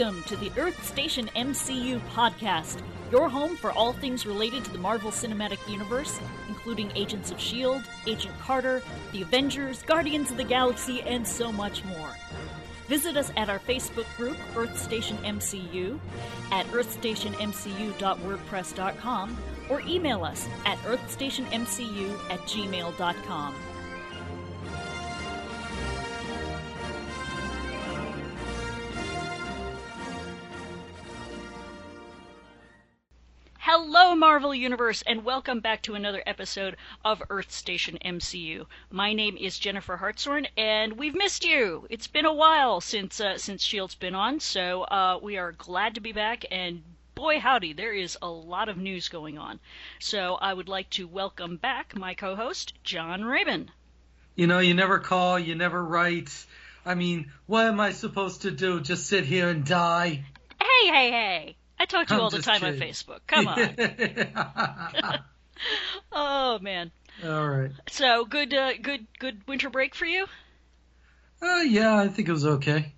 Welcome to the Earth Station MCU podcast, your home for all things related to the Marvel Cinematic Universe, including Agents of S.H.I.E.L.D., Agent Carter, The Avengers, Guardians of the Galaxy, and so much more. Visit us at our Facebook group, Earth Station MCU, at earthstationmcu.wordpress.com, or email us at earthstationmcu at gmail.com. Marvel Universe, and welcome back to another episode of Earth Station MCU. My name is Jennifer Hartshorn, and we've missed you. It's been a while since uh, since Shield's been on, so uh, we are glad to be back. And boy, howdy, there is a lot of news going on. So I would like to welcome back my co-host John Raymond. You know, you never call, you never write. I mean, what am I supposed to do? Just sit here and die? Hey, hey, hey! I talk to you I'm all the time on. Facebook. Come on. oh man. All right. So good, uh, good, good winter break for you. Uh, yeah, I think it was okay.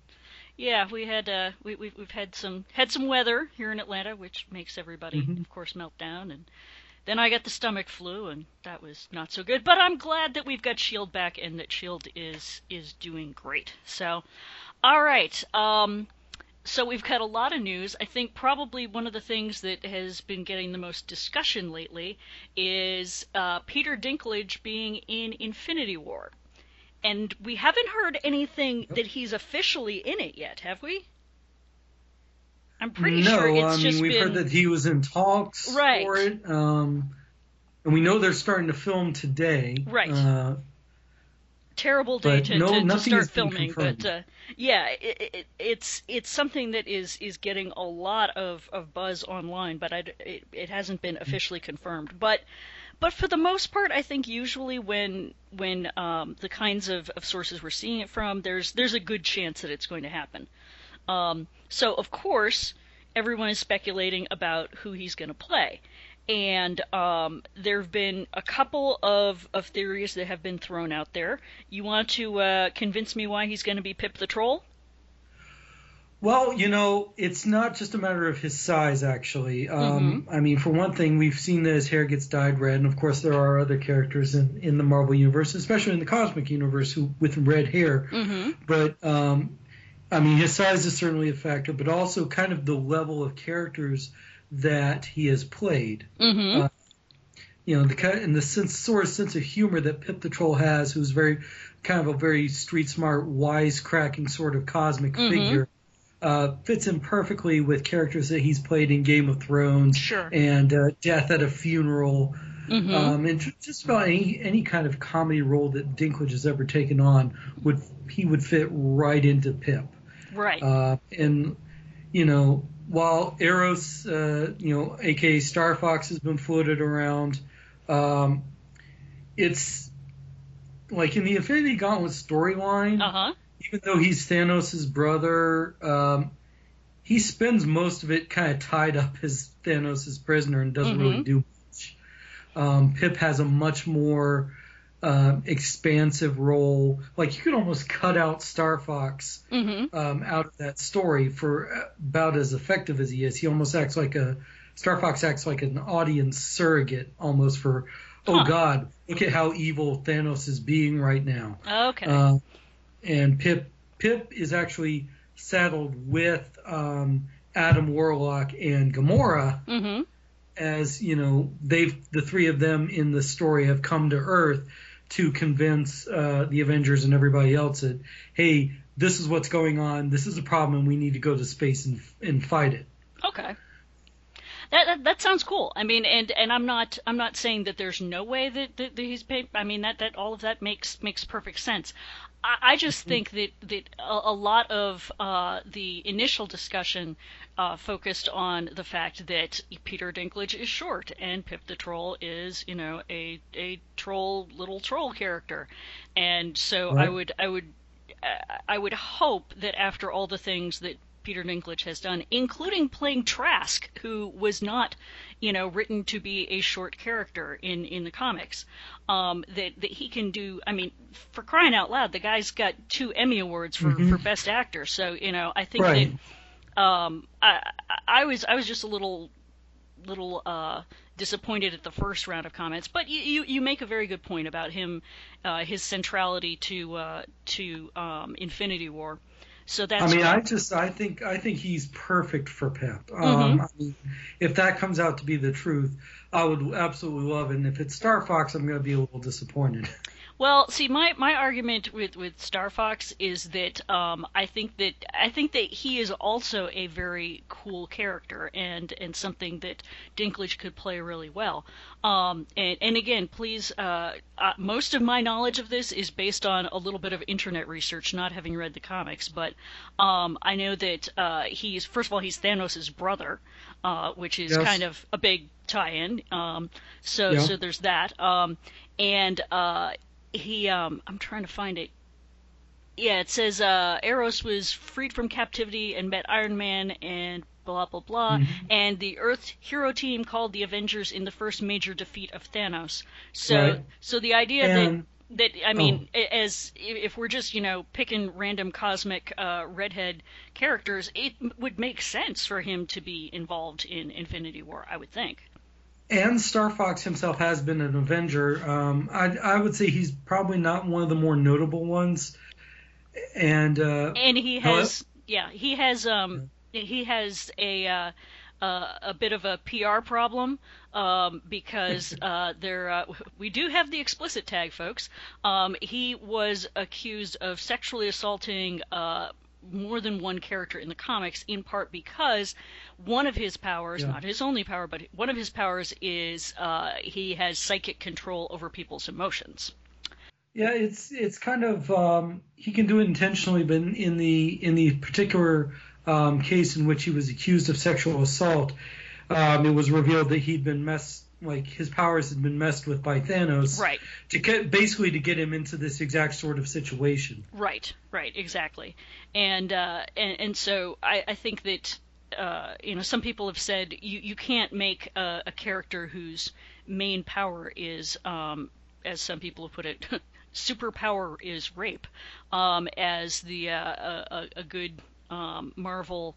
Yeah, we had uh, we, we've we've had some had some weather here in Atlanta, which makes everybody, Mhm. of course, melt down. And then I got the stomach flu, and that was not so good. But I'm glad that we've got Shield back and that Shield is is doing great. So, all right. Um, so we've got a lot of news. I think probably one of the things that has been getting the most discussion lately is uh, Peter Dinklage being in Infinity War. And we haven't heard anything that he's officially in it yet, have we? I'm pretty no, sure it's I mean just we've been heard that he was in talks Right. for it. Um, and we know they're starting to film today. Right. Uh, terrible day But to, no, to, to start filming, but uh, yeah, it, it, it's it's something that is is getting a lot of, of buzz online, but I, it, it hasn't been officially confirmed. But but for the most part, I think usually when when um, the kinds of, of sources we're seeing it from, there's there's a good chance that it's going to happen. Um, so of course, everyone is speculating about who he's going to play. And um, there have been a couple of, of theories that have been thrown out there. You want to uh, convince me why he's going to be Pip the Troll? well, you know, it's not just a matter of his size, actually. Um, Mm-hmm. I mean, for one thing, we've seen that his hair gets dyed red, and of course, there are other characters in, in the Marvel universe, especially in the cosmic universe, who with red hair. Mm-hmm. but um, I mean, his size is certainly a factor, but also kind of the level of characters that he has played. Mm-hmm. Uh, You know, the kind and the sense, sort of sense of humor that Pip the Troll has, who's very kind of a very street smart, wisecracking sort of cosmic Mhm. figure, uh, fits in perfectly with characters that he's played in Game of Thrones Sure. and uh, Death at a Funeral Mm-hmm. um, and just about any any kind of comedy role that Dinklage has ever taken on would he would fit right into Pip. right. Uh, and you know, while Eros, uh, you know, aka Star Fox, has been floated around, um, it's like in the Infinity Gauntlet storyline. Uh huh. Even though he's Thanos' brother, um, he spends most of it kind of tied up as Thanos' prisoner and doesn't really Mhm. do much. Um, Pip has a much more um expansive role. Like you could almost cut out Star Fox Mm-hmm. um, out of that story for about as effective as he is. He almost acts like a Star Fox acts like an audience surrogate almost for. Oh Huh. God! Look at how evil Thanos is being right now. Okay. Uh, and Pip Pip is actually saddled with um, Adam Warlock and Gamora mm-hmm. as you know they've the three of them in the story have come to Earth to convince uh, the Avengers and everybody else that hey this is what's going on this is a problem and we need to go to space and and fight it. Okay. That, that, that sounds cool. I mean, and and I'm not I'm not saying that there's no way that, that, that he's paid. I mean that that all of that makes makes perfect sense. I, just mm-hmm. think that that a, a lot of uh, the initial discussion uh, focused on the fact that Peter Dinklage is short and Pip the Troll is, you know, a a troll little troll character, and so right. I would I would I would hope that after all the things that Peter Dinklage has done, including playing Trask, who was not, you know, written to be a short character in in the comics. Um, that that he can do. I mean, for crying out loud, the guy's got two Emmy awards for mm-hmm. for best actor. So you know, I think right. that um, I, I was I was just a little little uh, disappointed at the first round of comments, but you, you, you make a very good point about him, uh, his centrality to uh, to um, Infinity War. So that's. I mean, I just I think I think he's perfect for Pip. Um, mm-hmm. I mean, if that comes out to be the truth, I would absolutely love it. And if it's Star Fox, I'm going to be a little disappointed. Well, see, my, my argument with, with Star Fox is that um, I think that I think that he is also a very cool character and, and something that Dinklage could play really well. Um, and, and again, please, uh, uh, most of my knowledge of this is based on a little bit of internet research, not having read the comics. But um, I know that uh, he's first of all he's Thanos' brother, uh, which is yes. kind of a big tie-in. Um, so yeah. so there's that. Um, and uh, he um I'm trying to find it. Yeah, it says uh, Eros was freed from captivity and met Iron Man and blah blah blah, mm-hmm. and the Earth hero team called the Avengers in the first major defeat of Thanos. So right. so the idea and, that that I mean, oh. as if we're just you know picking random cosmic uh, redhead characters, it would make sense for him to be involved in Infinity War. I would think and Star Fox himself has been an Avenger. Um, I, I, would say he's probably not one of the more notable ones. And uh, and he has yeah he has um he has a uh, uh, a bit of a PR problem um, because uh, there uh, we do have the explicit tag, folks. Um, he was accused of sexually assaulting uh, more than one character in the comics, in part because one of his powers, yeah. not his only power, but one of his powers is uh, he has psychic control over people's emotions. Yeah, it's it's kind of um, he can do it intentionally, but in, in the in the particular um, case in which he was accused of sexual assault, um, it was revealed that he'd been messed like his powers had been messed with by Thanos, right? To get basically to get him into this exact sort of situation. Right, right, exactly, and uh, and and so I, I think that uh, you know some people have said you you can't make a, a character whose main power is, um, as some people have put it. superpower is rape um, as the uh, a, a, good um, Marvel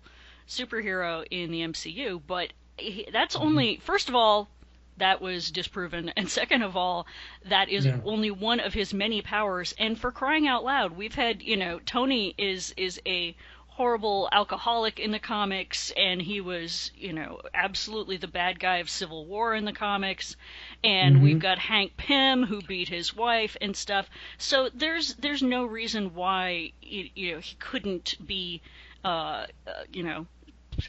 superhero in the MCU, but he, that's mm-hmm. only first of all that was disproven. And second of all, that is yeah. only one of his many powers. And for crying out loud, we've had, you know, Tony is is a horrible alcoholic in the comics and he was, you know, absolutely the bad guy of Civil War in the comics. And mm-hmm. we've got Hank Pym who beat his wife and stuff. So there's there's no reason why you know he couldn't be uh, uh you know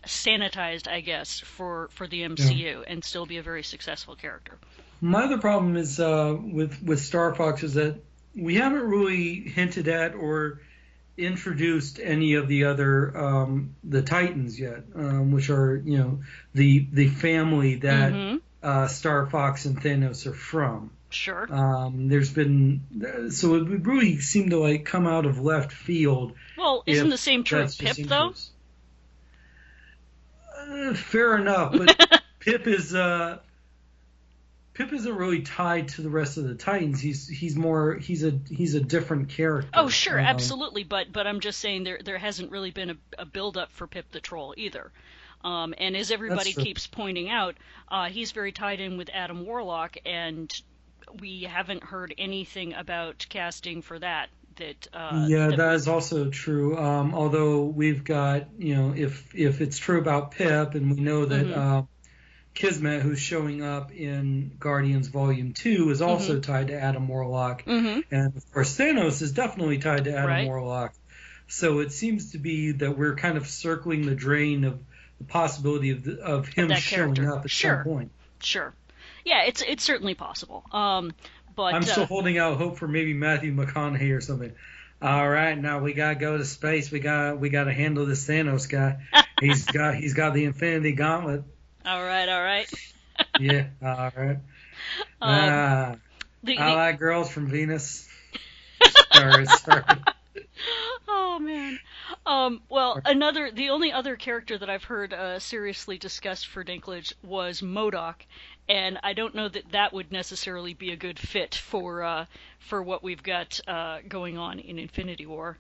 sanitized, I guess, for for the MCU yeah. and still be a very successful character. My other problem is uh, with with Star Fox is that we haven't really hinted at or introduced any of the other um, the Titans yet, um, which are you know the the family that mm-hmm. uh, Star Fox and Thanos are from. Sure. Um, there's been so it would really seem to like come out of left field. Well, isn't the same true of Pip though? Uh, fair enough, but Pip is uh, Pip isn't really tied to the rest of the Titans. He's he's more he's a he's a different character. Oh sure, um, absolutely. But but I'm just saying there there hasn't really been a, a build up for Pip the Troll either. Um, and as everybody keeps pointing out, uh, he's very tied in with Adam Warlock, and we haven't heard anything about casting for that that. Uh, yeah, that, that is also true. Um, although we've got, you know, if if it's true about Pip, and we know that mm-hmm. uh, Kismet, who's showing up in Guardians Volume Two, is also mm-hmm. tied to Adam Warlock, mm-hmm. and of course Thanos is definitely tied to Adam right. Warlock. So it seems to be that we're kind of circling the drain of the possibility of the, of him showing character. up at Sure. some point. Sure. Yeah, it's it's certainly possible. Um, but I'm still uh, holding out hope for maybe Matthew McConaughey or something. All right, now we gotta go to space. We got we gotta handle this Thanos guy. he's got he's got the Infinity Gauntlet. all right, all right. Yeah, all right. Um, Ah, the, I the- like girls from Venus. sorry, sorry. oh man. Um, well, another the only other character that I've heard uh, seriously discussed for Dinklage was MODOK, and I don't know that that would necessarily be a good fit for uh, for what we've got uh, going on in Infinity War.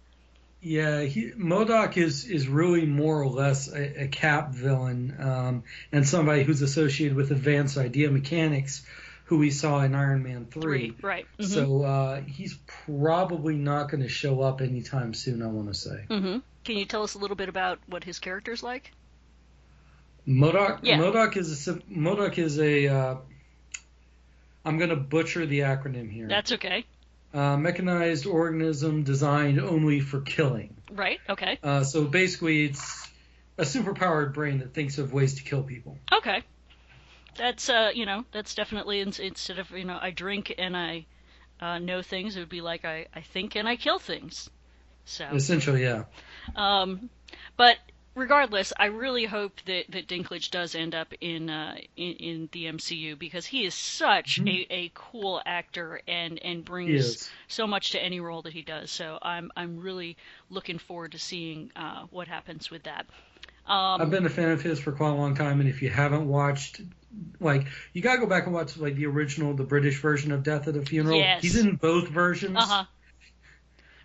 Yeah, he, MODOK is is really more or less a, a Cap villain, um, and somebody who's associated with advanced idea mechanics, who we saw in Iron Man three. right? Mhm. So uh, he's probably not going to show up anytime soon. I want to say hmm Can you tell us a little bit about what his character's like? MODOK. Yeah. MODOK is a MODOK is a. Uh, I'm going to butcher the acronym here. That's okay. uh, mechanized organism designed only for killing. Right? Okay. Uh, so basically, it's a superpowered brain that thinks of ways to kill people. Okay. That's uh, you know, that's definitely ins- instead of you know, I drink and I uh, know things, it would be like I, I think and I kill things. So, Essentially, yeah. um, but regardless, I really hope that, that Dinklage does end up in uh, in, in the MCU because he is such a, a cool actor and and brings so much to any role that he does. So I'm I'm really looking forward to seeing uh, what happens with that. Um, I've been a fan of his for quite a long time, and if you haven't watched, like, you gotta go back and watch like the original, the British version of Death at a Funeral. Yes. He's in both versions, uh huh.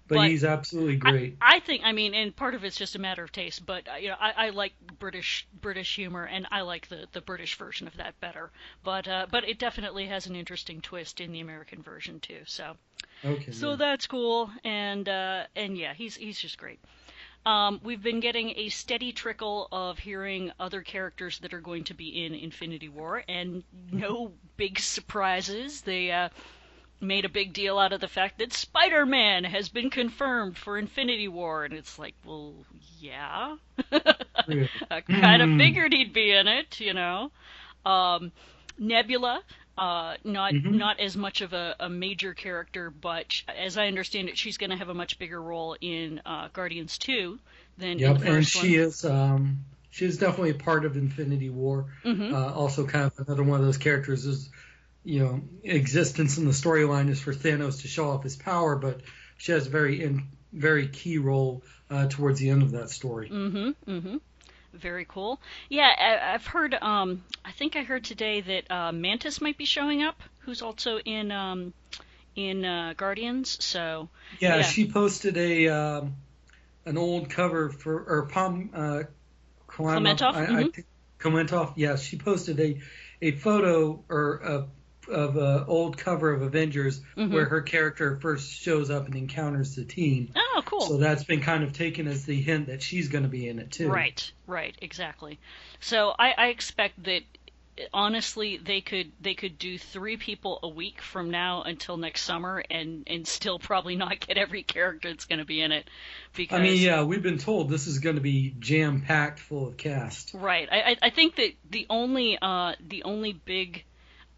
But, but- he's absolutely great. I, I think I mean, and part of it's just a matter of taste, but you know, I, I like British British humor, and I like the, the British version of that better. But uh, but it definitely has an interesting twist in the American version too. So okay. so yeah. that's cool, and uh, and yeah, he's he's just great. Um, we've been getting a steady trickle of hearing other characters that are going to be in Infinity War, and no big surprises. They uh, made a big deal out of the fact that Spider Man has been confirmed for Infinity War, and it's like, well, yeah. Really. I kind of Hmm. figured he'd be in it, you know. Um, Nebula, uh, not Mhm. not as much of a, a major character, but sh- as I understand it, she's going to have a much bigger role in uh, Guardians Two than in Yep, the and she one. is um, she is definitely a part of Infinity War. Mhm. Uh, also, kind of another one of those characters is, you know, existence in the storyline is for Thanos to show off his power, but she has a very in, very key role uh, towards the end of that story. Mm-hmm. Mm-hmm. Very cool. Yeah, I, I've heard. Um, I think I heard today that uh, Mantis might be showing up, who's also in um, in uh, Guardians. So Yeah, Yeah. she posted a um, an old cover for or Pom uh, Klementoff. Klementoff, I, I mhm. think Klementoff. Yeah, she posted a a photo or a, of a old cover of Avengers Mhm. where her character first shows up and encounters the team. oh, cool. So that's been kind of taken as the hint that she's going to be in it too. Right, right, exactly. So I, I expect that honestly they could they could do three people a week from now until next summer and and still probably not get every character that's going to be in it because I mean, yeah, we've been told this is going to be jam packed full of cast. Right. I, I- I think that the only uh, the only big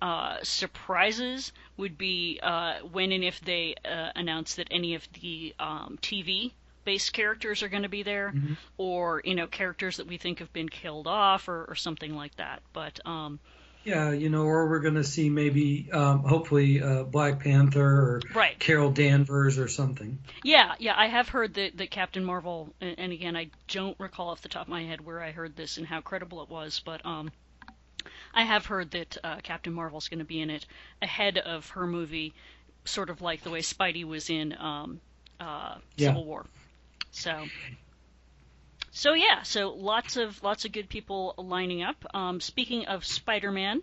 uh, surprises would be uh, when and if they uh, announce that any of the um, TV based characters are going to be there, Mhm. or you know characters that we think have been killed off, or, or something like that. But um, Yeah, you know, or we're going to see maybe, um, hopefully, uh, Black Panther or right. Carol Danvers or something. Yeah, yeah, I have heard that, that Captain Marvel, and, and again, I don't recall off the top of my head where I heard this and how credible it was, but um, I have heard that uh, Captain Marvel's going to be in it ahead of her movie, sort of like the way Spidey was in um, uh, Yeah. Civil War. So, so yeah, so lots of lots of good people lining up. Um, speaking of Spider-Man,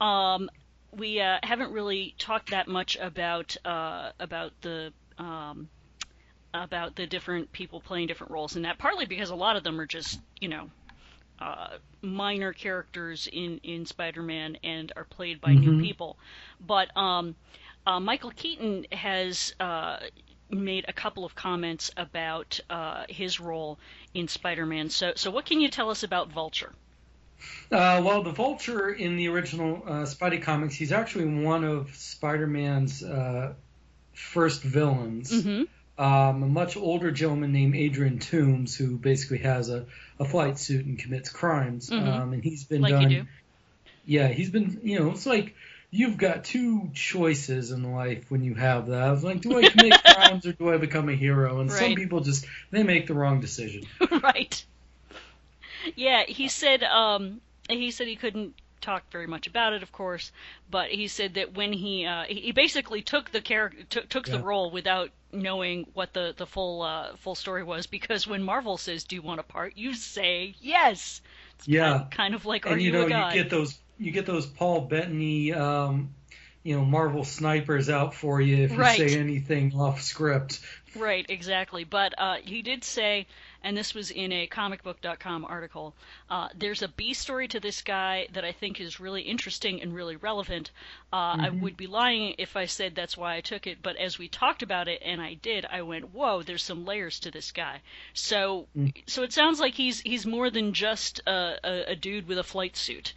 um, we uh, haven't really talked that much about uh, about the um, about the different people playing different roles in that. Partly because a lot of them are just you know uh, minor characters in in Spider-Man and are played by new Mhm. people. But um, uh, Michael Keaton has uh, made a couple of comments about uh, his role in Spider-Man. So, so what can you tell us about Vulture? Uh, well, the Vulture in the original uh, Spidey comics, he's actually one of Spider-Man's uh, first villains. Mm-hmm. Um, a much older gentleman named Adrian Toomes, who basically has a, a flight suit and commits crimes. Mhm. Um, and he's been Like you done. do. Yeah, he's been. You know, it's like you've got two choices in life when you have that. It's like, do I commit crimes or do I become a hero? And some people just they make the wrong decision. right. Yeah, he said um, he said he couldn't talk very much about it, of course, but he said that when he uh, he basically took the character took, took the role without knowing what the the full uh, full story was because when Marvel says, "Do you want a part?" you say yes. It's Yeah. kind, kind of like are and you you, know a guy? you get those you get those Paul Bettany um, you know Marvel snipers out for you if you Right. say anything off script. Right, exactly. But uh, he did say, and this was in a comicbook.com article, uh, there's a B story to this guy that I think is really interesting and really relevant. Uh, I would be lying if I said that's why I took it, but as we talked about it, and I did, I went, whoa, there's some layers to this guy. So, so it sounds like he's he's more than just a, a, a dude with a flight suit.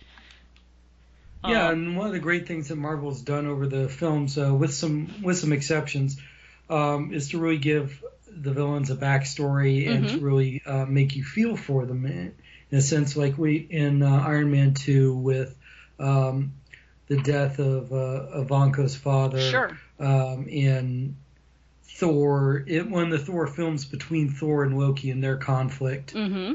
Yeah, Um, and one of the great things that Marvel's done over the films, uh, with some with some exceptions, um, is to really give the villains a backstory and to really uh, make you feel for them in, in a sense, like we in uh, Iron Man two with um, the death of uh, Ivanka's father. Sure. Um, in Thor, it one of the Thor films between Thor and Loki and their conflict. hmm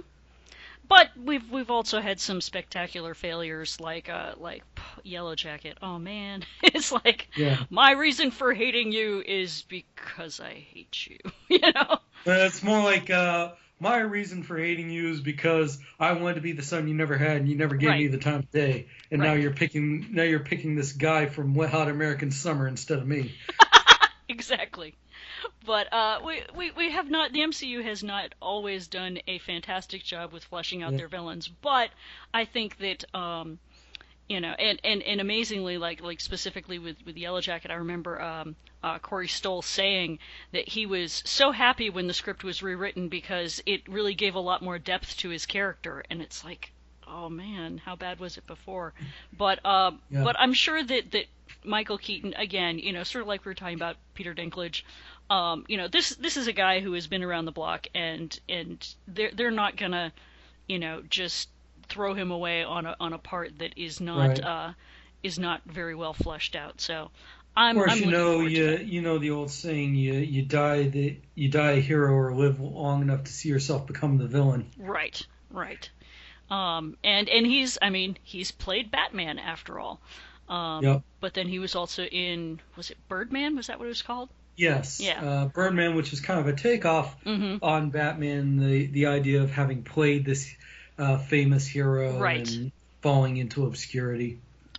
But we've we've also had some spectacular failures like uh like Yellow Jacket. Oh man, it's like Yeah. my reason for hating you is because I hate you. you know? It's more like uh, my reason for hating you is because I wanted to be the son you never had, and you never gave me the time of day, and now you're picking now you're picking this guy from Wet Hot American Summer instead of me. exactly. But uh, we, we we have not. The MCU has not always done a fantastic job with fleshing out Yeah. their villains. But I think that um, you know, and, and, and amazingly, like like specifically with with Yellow Jacket, I remember um, uh, Corey Stoll saying that he was so happy when the script was rewritten because it really gave a lot more depth to his character. And it's like, oh man, how bad was it before? But um, Yeah. but I'm sure that that Michael Keaton, again, you know, sort of like we were talking about Peter Dinklage. Um, you know, this this is a guy who has been around the block, and and they're they're not gonna, you know, just throw him away on a on a part that is not Right. uh, is not very well fleshed out. So I'm, Of course, I'm you know you you know the old saying you you die the you die a hero or live long enough to see yourself become the villain. Right, right. Um, and and he's I mean he's played Batman after all. Um, Yep. But then he was also in was it Birdman? Was that what it was called? Yes. Yeah. Uh, Birdman, which is kind of a takeoff hmm on Batman, the the idea of having played this uh, famous hero Right. and falling into obscurity.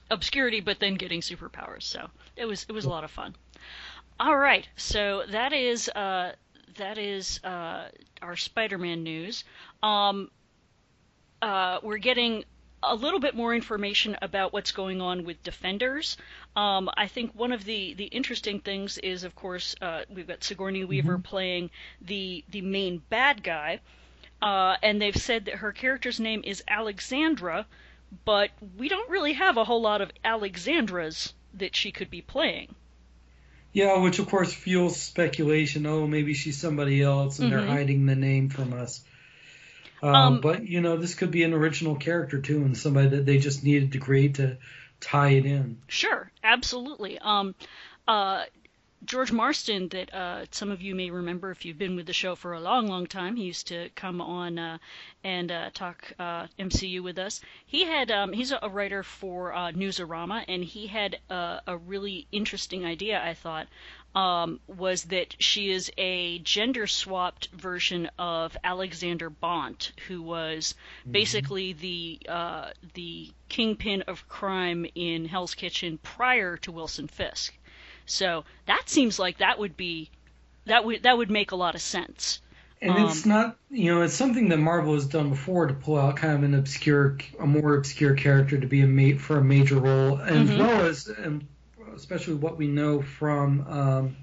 obscurity, but then getting superpowers. So it was it was a lot of fun. All right, so that is uh, that is uh, our Spider-Man news. Um, uh, we're getting a little bit more information about what's going on with Defenders. Um, I think one of the, the interesting things is, of course, uh, we've got Sigourney Weaver playing the the main bad guy, uh, and they've said that her character's name is Alexandra, but we don't really have a whole lot of Alexandras that she could be playing. Yeah, which of course fuels speculation. Oh, maybe she's somebody else, and Mhm. they're hiding the name from us. Um, Um, but you know, this could be an original character too, and somebody that they just needed to create to tie it in. Sure, absolutely. Um, uh, George Marston, that uh, some of you may remember if you've been with the show for a long, long time, he used to come on uh, and uh, talk uh, MCU with us. He had um, he's a writer for uh, Newsarama, and he had uh, a really interesting idea. I thought um, was that she is a gender swapped version of Alexander Bont, who was basically the uh, the kingpin of crime in Hell's Kitchen prior to Wilson Fisk. So that seems like that would be that would that would make a lot of sense. And Um, it's not, you know, it's something that Marvel has done before to pull out kind of an obscure, a more obscure character to be a mate for a major role, as Mhm. well as, and especially what we know from um,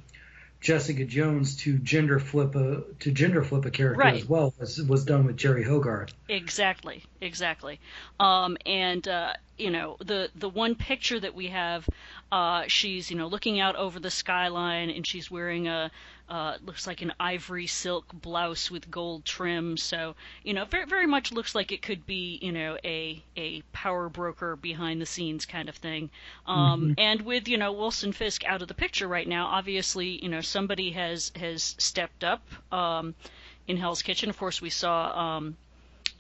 Jessica Jones to gender flip a to gender flip a character Right. as well as was done with Jeri Hogarth. Exactly, exactly. Um, and uh, you know, the the one picture that we have, uh, she's you know looking out over the skyline, and she's wearing a uh, looks like an ivory silk blouse with gold trim. So you know, very very much looks like it could be you know a a power broker behind the scenes kind of thing. Um, And with you know Wilson Fisk out of the picture right now, obviously you know somebody has has stepped up. Um, in Hell's Kitchen, of course, we saw um,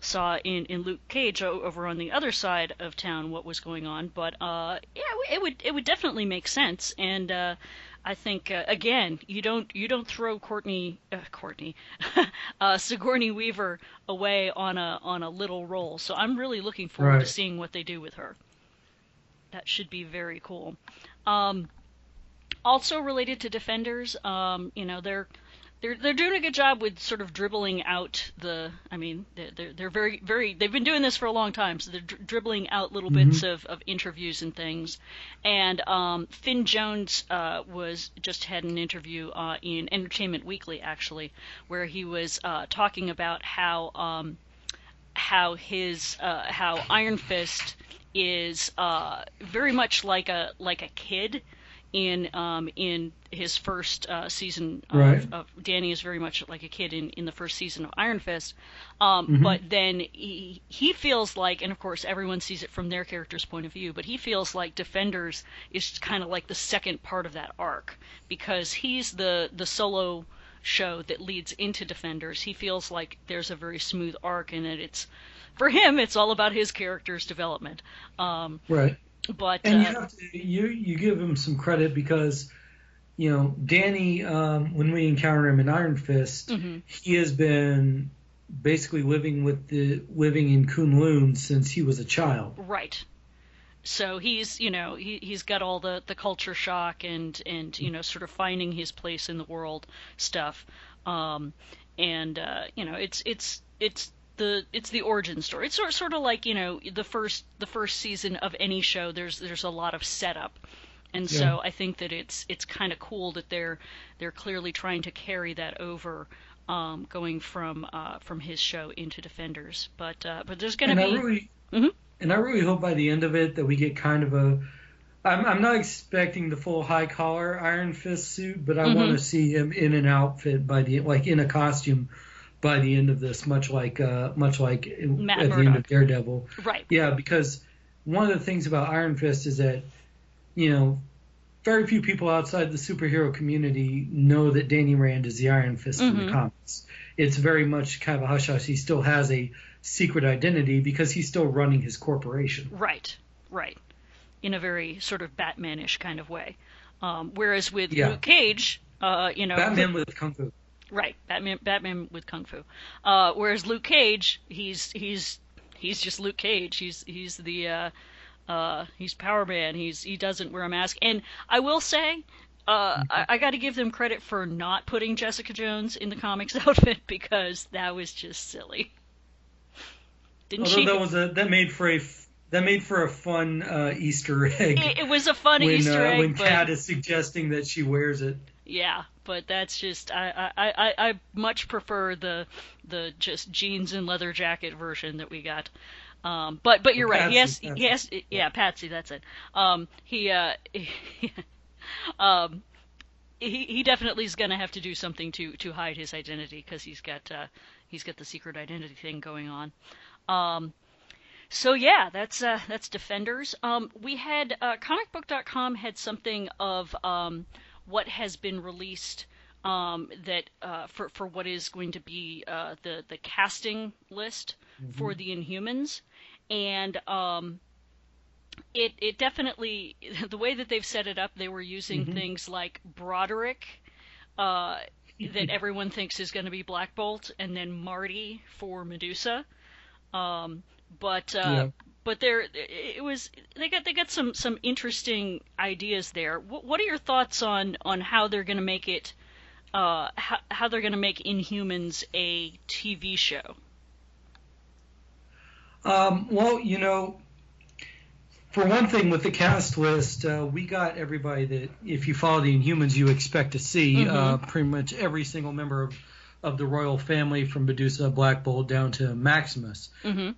saw in, in Luke Cage over on the other side of town what was going on. But uh, yeah, it would it would definitely make sense. And uh, I think uh, again, you don't you don't throw Courtney uh, Courtney uh, Sigourney Weaver away on a on a little role. So I'm really looking forward to seeing what they do with her. That should be very cool. Um, also related to Defenders, um, you know they're they're they're doing a good job with sort of dribbling out the. I mean, they're they're, they're very very. They've been doing this for a long time, so they're dri- dribbling out little bits of, of interviews and things. And um, Finn Jones uh, was just had an interview uh, in Entertainment Weekly actually, where he was uh, talking about how um, how his uh, how Iron Fist is uh, very much like a like a kid in um, in his first uh, season of, Right. of Danny is very much like a kid in, in the first season of Iron Fist, um, but then he he feels like, and of course everyone sees it from their character's point of view, but he feels like Defenders is kind of like the second part of that arc because he's the the solo show that leads into Defenders. He feels like there's a very smooth arc and that it's for him it's all about his character's development. Um, Right. but And you uh, have to you you give him some credit because you know Danny um, when we encounter him in Iron Fist, mhm. he has been basically living with the living in Kunlun since he was a child. Right. So he's, you know, he he's got all the the culture shock and and you know sort of finding his place in the world stuff. Um and uh you know, it's it's it's the it's the origin story. It's sort sort of like, you know, the first the first season of any show there's there's a lot of setup. And so I think that it's it's kind of cool that they're they're clearly trying to carry that over um, going from uh, from his show into Defenders. But uh, but there's going to I be really Mhm. and I really hope by the end of it that we get kind of a. I'm, I'm not expecting the full high collar Iron Fist suit, but I Mhm. want to see him in an outfit by the like in a costume by the end of this, much like uh, much like Matt at the end of Daredevil. right. Yeah, because one of the things about Iron Fist is that, you know, very few people outside the superhero community know that Danny Rand is the Iron Fist in Mhm. the comics. It's very much kind of a hush hush. He still has a secret identity because he's still running his corporation. Right, right. In a very sort of Batmanish kind of way. Um, whereas with Yeah. Luke Cage, uh, you know, Batman with kung fu. right, Batman, Batman with kung fu. Uh, whereas Luke Cage, he's he's he's just Luke Cage. He's he's the uh, uh, he's Power Man. He's he doesn't wear a mask. And I will say. Uh, I, I got to give them credit for not putting Jessica Jones in the comics outfit because that was just silly. Didn't Although she? that was a that made for a f- that made for a fun uh, Easter egg it, it was a fun when Easter uh, egg, when but Kat is suggesting that she wears it. Yeah, but that's just I, I, I, I much prefer the the just jeans and leather jacket version that we got. Um, but but you're right. He has Patsy, he has yeah Patsy. That's it. Um, he uh, um, he he definitely is gonna have to do something to to hide his identity because he's got uh, he's got the secret identity thing going on. Um, so yeah, that's uh, that's Defenders. Um, we had uh, comicbook.com had something of um, what has been released um, that uh, for for what is going to be uh, the the casting list for the Inhumans, and um, it it definitely the way that they've set it up, they were using things like Broderick. Uh, that everyone thinks is going to be Black Bolt, and then Marty for Medusa. Um, but uh, Yeah. but there it was they got they got some some interesting ideas there. What, what are your thoughts on on how they're going to make it? Uh, how, how they're going to make Inhumans a TV show? Um, well, you know, for one thing, with the cast list, uh, we got everybody that, if you follow the Inhumans, you expect to see. Mm-hmm. Uh, pretty much every single member of, of the royal family, from Medusa, Black Bolt down to Maximus. hmm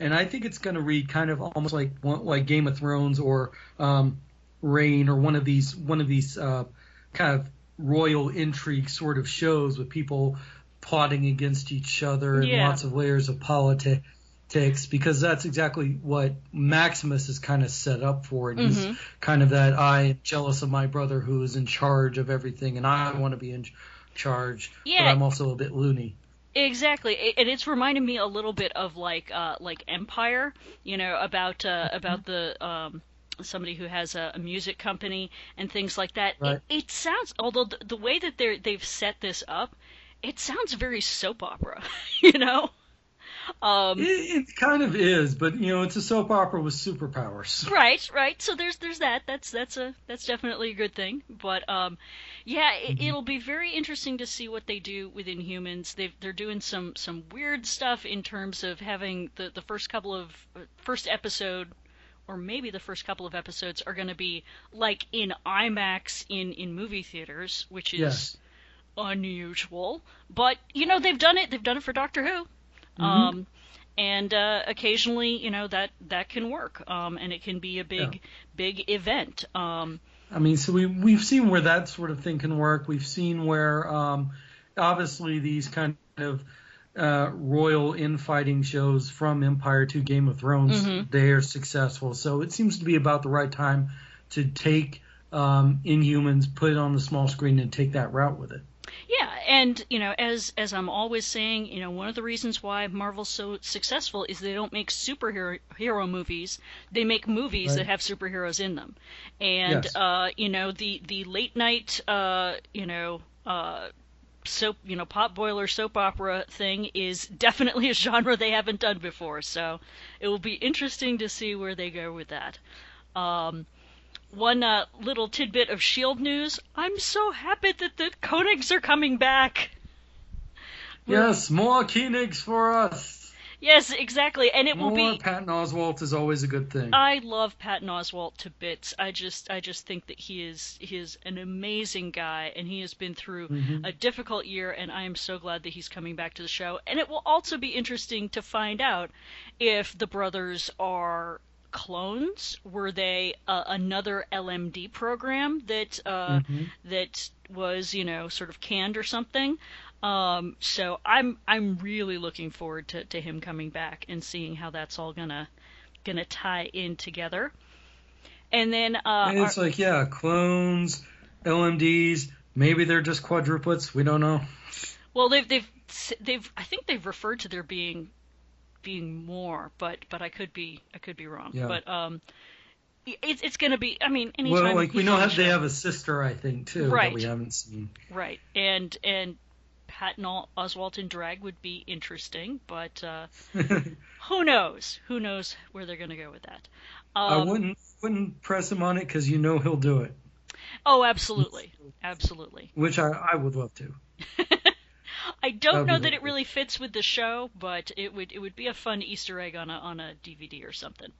And I think it's going to read kind of almost like like Game of Thrones or um, Reign or one of these one of these uh, kind of royal intrigue sort of shows with people plotting against each other and Yeah. lots of layers of politics. Because that's exactly what Maximus is kind of set up for, and he's Mhm. kind of that I am jealous of my brother who is in charge of everything, and I want to be in charge, but Yeah. I'm also a bit loony. Exactly, and it's reminding me a little bit of like uh, like Empire, you know, about uh, about the um, somebody who has a, a music company and things like that. Right. It, it sounds, although the, the way that they they've set this up, it sounds very soap opera, you know. Um, It, it kind of is, but you know, it's a soap opera with superpowers. Right, right. So there's there's that. That's that's a that's definitely a good thing. But um, yeah, it, it'll be very interesting to see what they do with Inhumans. They've they're doing some some weird stuff in terms of having the the first couple of uh, first episode. Or maybe the first couple of episodes are going to be like in IMAX in, in movie theaters, which is Yes. Unusual. But you know they've done it. They've done it for Doctor Who, Mm-hmm. um, and uh, occasionally you know that that can work, um, and it can be a big big event. Um, I mean, so we we've seen where that sort of thing can work. We've seen where um, obviously these kind of uh, royal infighting shows from Empire to Game of Thrones Mhm. they are successful. So it seems to be about the right time to take um, Inhumans, put it on the small screen, and take that route with it. Yeah, and you know as as I'm always saying, you know one of the reasons why Marvel's so successful is they don't make superhero hero movies. They make movies Right. that have superheroes in them, and Yes. uh, you know the the late night uh, you know. Uh, soap, you know, pot boiler soap opera thing is definitely a genre they haven't done before. So it will be interesting to see where they go with that. Um, one uh, little tidbit of Shield news: I'm so happy that the Koenigs are coming back. Yes, more Koenigs for us. Yes, exactly, and it will More be. Patton Oswalt is always a good thing. I love Patton Oswalt to bits. I just I just think that he is he is an amazing guy and he has been through Mhm. a difficult year and I am so glad that he's coming back to the show. And it will also be interesting to find out if the brothers are clones. Were they uh, another LMD program that uh, Mhm. that was you know sort of canned or something? Um, so I'm I'm really looking forward to, to him coming back and seeing how that's all gonna gonna tie in together. And then uh, And it's our- like, yeah, clones, LMDs, maybe they're just quadruplets. We don't know. well they've they've they've I think they've referred to there being being more, but but I could be I could be wrong. Yeah. But um, it's it's gonna be I mean anytime Well, like we know the they have a sister, I think, too, Right. that we haven't seen. right and and Patton Oswalt in drag would be interesting, but uh, who knows? Who knows where they're gonna go with that? I Um, wouldn't wouldn't press him on it because you know he'll do it, Oh, absolutely, absolutely. which I, I would love to. I don't know that it really fits with the show, but it would it would be a fun Easter egg on a on a DVD or something.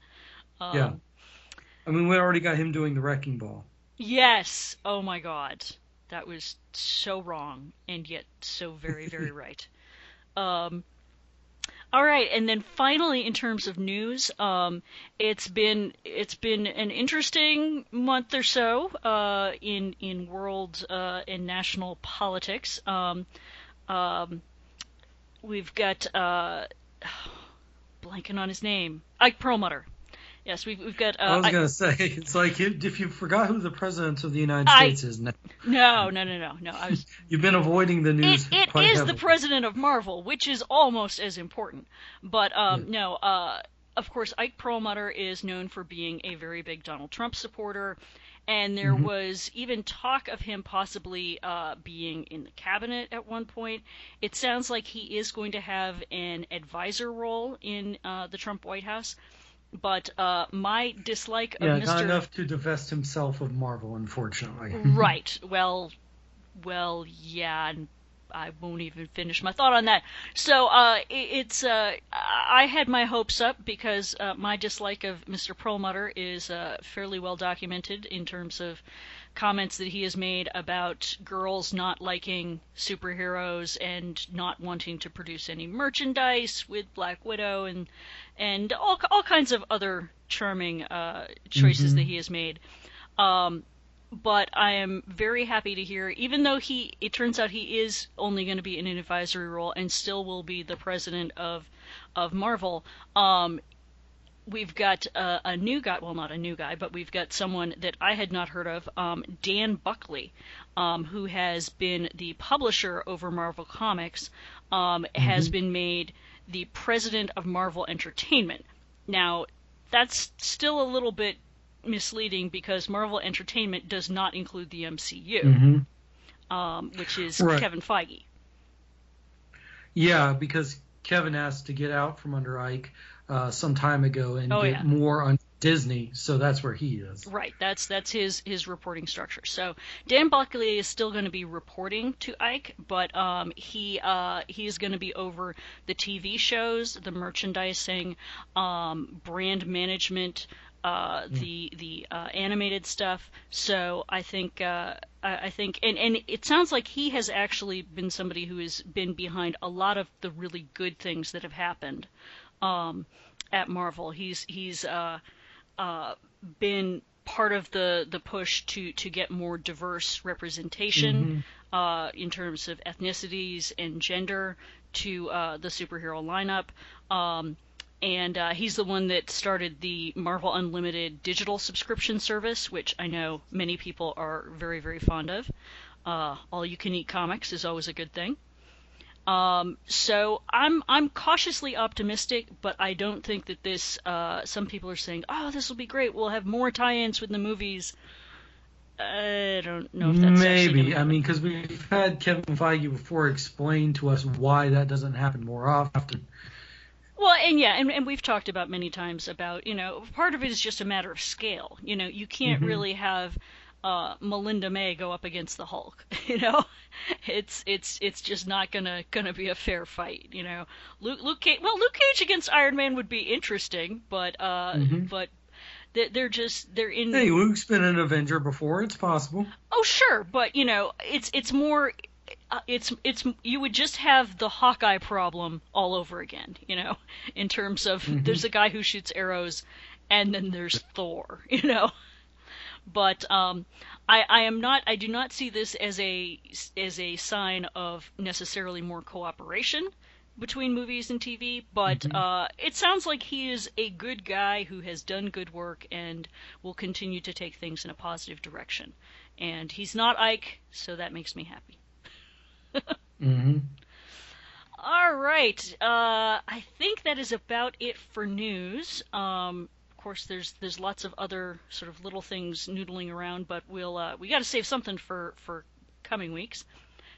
Um, Yeah. I mean, we already got him doing the wrecking ball. Yes. Oh my God, that was so wrong and yet so very very right. Um. All right, and then finally, in terms of news, um, it's been it's been an interesting month or so uh, in in world uh, and national politics. Um, um, we've got uh, blanking on his name, Ike Perlmutter. Yes, we've we've got. Uh, I was Ike- gonna say it's like if if you forgot who the president of the United I- States is now, no, no, no, no, no. I was you've been avoiding the news. it quite is the president of Marvel, which is almost as important. But um, no, uh, of course, Ike Perlmutter is known for being a very big Donald Trump supporter, and there Mhm. was even talk of him possibly uh, being in the cabinet at one point. It sounds like he is going to have an advisor role in uh, the Trump White House. But uh, my dislike of Yeah, Mr. not enough to divest himself of Marvel, unfortunately. Right. Well, well, yeah, and I won't even finish my thought on that. So uh, it, it's uh, I had my hopes up because uh, my dislike of Mr. Perlmutter is uh, fairly well documented in terms of comments that he has made about girls not liking superheroes and not wanting to produce any merchandise with Black Widow and and all all kinds of other charming uh, choices Mm-hmm. that he has made. Um, but I am very happy to hear, even though he, it turns out he is only going to be in an advisory role and still will be the president of, of Marvel. Um, we've got a, a new guy, well, not a new guy, but we've got someone that I had not heard of, um, Dan Buckley, um, who has been the publisher over Marvel Comics, um, has been made the president of Marvel Entertainment. Now, that's still a little bit misleading because Marvel Entertainment does not include the MCU, hmm um, which is Right. Kevin Feige. Yeah, because Kevin asked to get out from under Ike uh, some time ago and Oh, get yeah. more on Disney, so that's where he is. Right, that's that's his his reporting structure. So Dan Buckley is still going to be reporting to Ike, but um, he uh, he is going to be over the TV shows, the merchandising, um, brand management, uh, the the uh, animated stuff. So I think uh, I, I think and and it sounds like he has actually been somebody who has been behind a lot of the really good things that have happened um, at Marvel. He's he's uh, uh, been part of the, the push to, to get more diverse representation uh, in terms of ethnicities and gender to uh, the superhero lineup. Um, and uh, he's the one that started the Marvel Unlimited digital subscription service, which I know many people are very, very fond of. Uh, all you can eat comics is always a good thing. Um, so I'm I'm cautiously optimistic, but I don't think that this. Uh, some people are saying, "Oh, this will be great. We'll have more tie-ins with the movies." I don't know if that's Maybe. I mean, because we've had Kevin Feige before explain to us why that doesn't happen more often. Well, and yeah, and, and we've talked about many times about you know part of it is just a matter of scale. You know, you can't really have uh, Melinda May go up against the Hulk. You know, it's it's it's just not gonna gonna be a fair fight. You know, Luke Luke Cage. Well, Luke Cage against Iron Man would be interesting, but uh, but they- they're just they're in. Hey, Luke's been an Avenger before. It's possible. Oh, sure, but you know, it's it's more. Uh, it's it's you would just have the Hawkeye problem all over again, you know, in terms of there's a guy who shoots arrows, and then there's Thor, you know. But um, I I am not I do not see this as a as a sign of necessarily more cooperation between movies and TV, but uh, it sounds like he is a good guy who has done good work and will continue to take things in a positive direction. And he's not Ike, so that makes me happy. Hmm All right, uh, I think that is about it for news. Um, of course, there's there's lots of other sort of little things noodling around, but we'll uh, we got to save something for for coming weeks.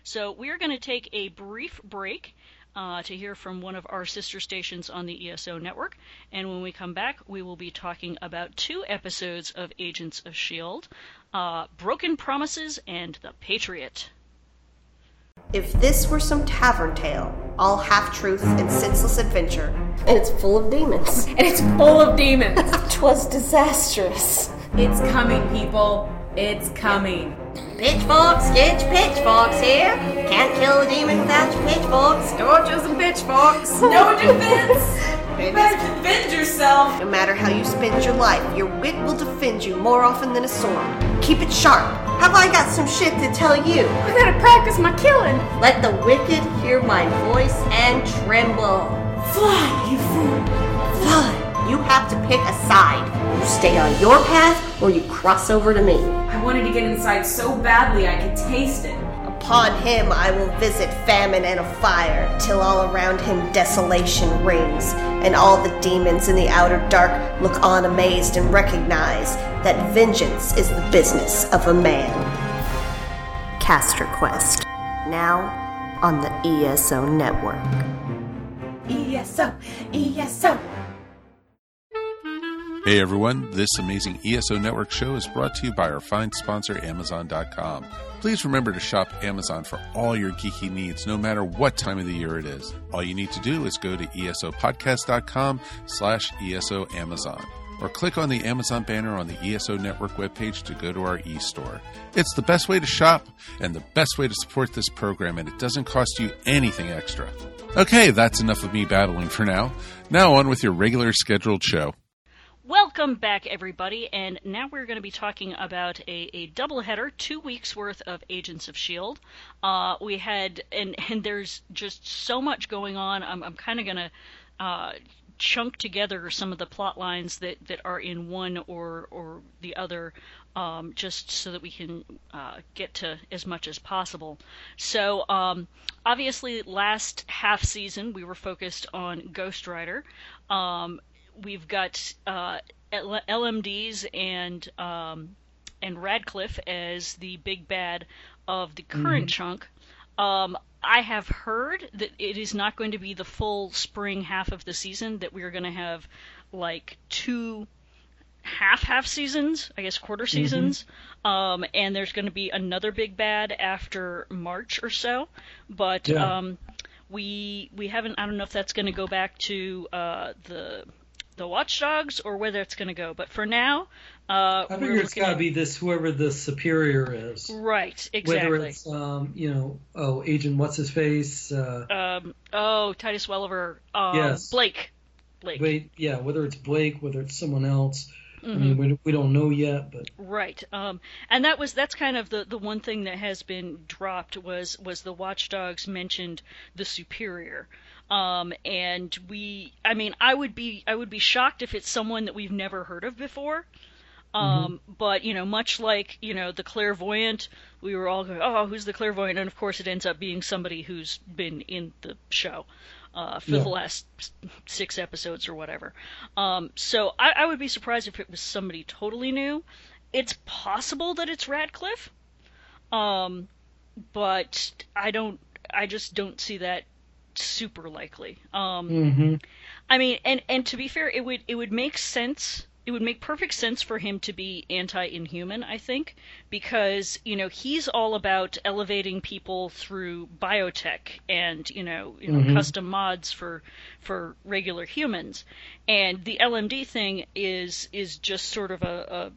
So we are going to take a brief break uh, to hear from one of our sister stations on the ESO network, and when we come back, we will be talking about two episodes of Agents of Shield: uh, Broken Promises and The Patriot. If this were some tavern tale, all half truth and senseless adventure, and it's full of demons. And it's full of demons. Twas disastrous. it's coming, people. It's coming. Pitchforks, get your pitchforks here. Can't kill a demon without your pitchforks. Torches and pitchforks. No defense. You better defend yourself. No matter how you spend your life, your wit will defend you more often than a sword. Keep it sharp. Have I got some shit to tell you? I gotta practice my killing. Let the wicked hear my voice and tremble. Fly, you fool. Fly. You have to pick a side. You stay on your path or you cross over to me. I wanted to get inside so badly I could taste it. Upon him I will visit famine and a fire, till all around him desolation rings, and all the demons in the outer dark look on amazed and recognize that vengeance is the business of a man. Caster Quest, now on the ESO network. ESO, ESO. Hey everyone, this amazing ESO Network show is brought to you by our fine sponsor, Amazon.com. Please remember to shop Amazon for all your geeky needs, no matter what time of the year it is. All you need to do is go to esopodcast.com slash ESO Amazon or click on the Amazon banner on the ESO Network webpage to go to our e-store. It's the best way to shop and the best way to support this program, and it doesn't cost you anything extra. Okay, that's enough of me babbling for now. Now on with your regular scheduled show. Welcome back, everybody, and now we're going to be talking about a, a doubleheader, two weeks worth of Agents of Shield. Uh, we had, and and there's just so much going on. I'm, I'm kind of going to uh, chunk together some of the plot lines that, that are in one or or the other, um, just so that we can uh, get to as much as possible. So um, obviously, last half season we were focused on Ghost Rider. Um, we've got uh, LMDs and um, and Radcliffe as the big bad of the current mm-hmm. chunk. Um, I have heard that it is not going to be the full spring half of the season. That we are going to have like two half half seasons, I guess quarter mm-hmm. seasons, mm-hmm. um, and there's going to be another big bad after March or so. But yeah. um, we we haven't. I don't know if that's going to go back to uh, the the Watchdogs or whether it's going to go. But for now, uh, I figure it's got to be this whoever the superior is. Right, exactly. Whether it's um, you know, oh, Agent what's his face? Uh, um, oh, Titus Welliver. Um, yes. Blake. Blake. Wait, yeah, whether it's Blake, whether it's someone else. Mm-hmm. I mean, we, we don't know yet, but right. Um, and that was that's kind of the, the one thing that has been dropped was was the Watchdogs mentioned the superior. Um, and we, I mean, I would be, I would be shocked if it's someone that we've never heard of before. Um, mm-hmm. but you know, much like you know the clairvoyant, we were all going, "Oh, who's the clairvoyant?" And of course, it ends up being somebody who's been in the show uh, for yeah. the last six episodes or whatever. Um, so I, I, would be surprised if it was somebody totally new. It's possible that it's Radcliffe, um, but I don't. I just don't see that super likely. Um, mm-hmm. I mean, and and to be fair, it would it would make sense. It would make perfect sense for him to be anti-inhuman, I think, because you know he's all about elevating people through biotech and you know you know mm-hmm. custom mods for for regular humans, and the LMD thing is is just sort of a,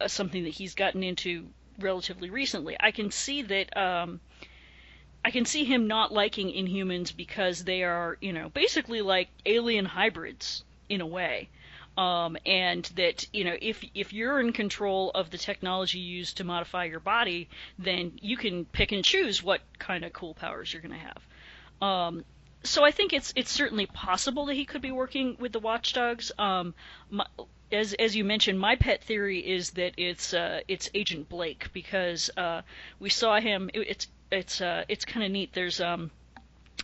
a, a something that he's gotten into relatively recently. I can see that. Um, I can see him not liking Inhumans because they are, you know, basically like alien hybrids in a way. Um, and that you know if if you're in control of the technology used to modify your body, then you can pick and choose what kind of cool powers you're going to have. Um, so I think it's it's certainly possible that he could be working with the Watchdogs. Um, my, as as you mentioned, my pet theory is that it's uh, it's Agent Blake because uh, we saw him. It, it's it's uh, it's kind of neat. There's um,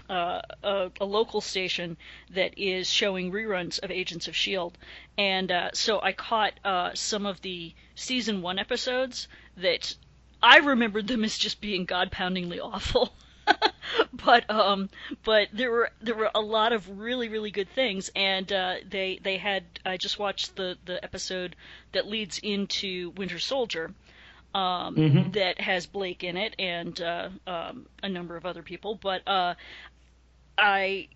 uh, a, a, local station that is showing reruns of Agents of Shield, and uh, so I caught uh, some of the season one episodes that I remembered them as just being god-poundingly awful. but um, but there were there were a lot of really really good things, and uh, they they had I just watched the the episode that leads into Winter Soldier, um, mm-hmm. that has Blake in it and uh, um, a number of other people. But uh, I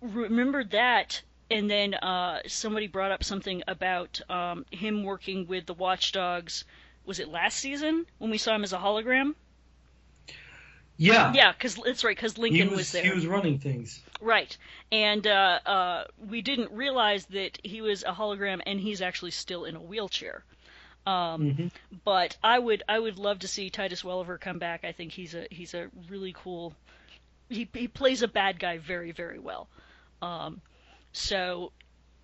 remembered that, and then uh, somebody brought up something about um, him working with the Watchdogs. Was it last season when we saw him as a hologram? Yeah. Yeah, because it's right, because Lincoln was, was, there. He was running things. Right, and uh, uh, we didn't realize that he was a hologram, and he's actually still in a wheelchair. Um, mm-hmm. But I would I would love to see Titus Welliver come back. I think he's a he's a really cool. He he plays a bad guy very very well. Um, so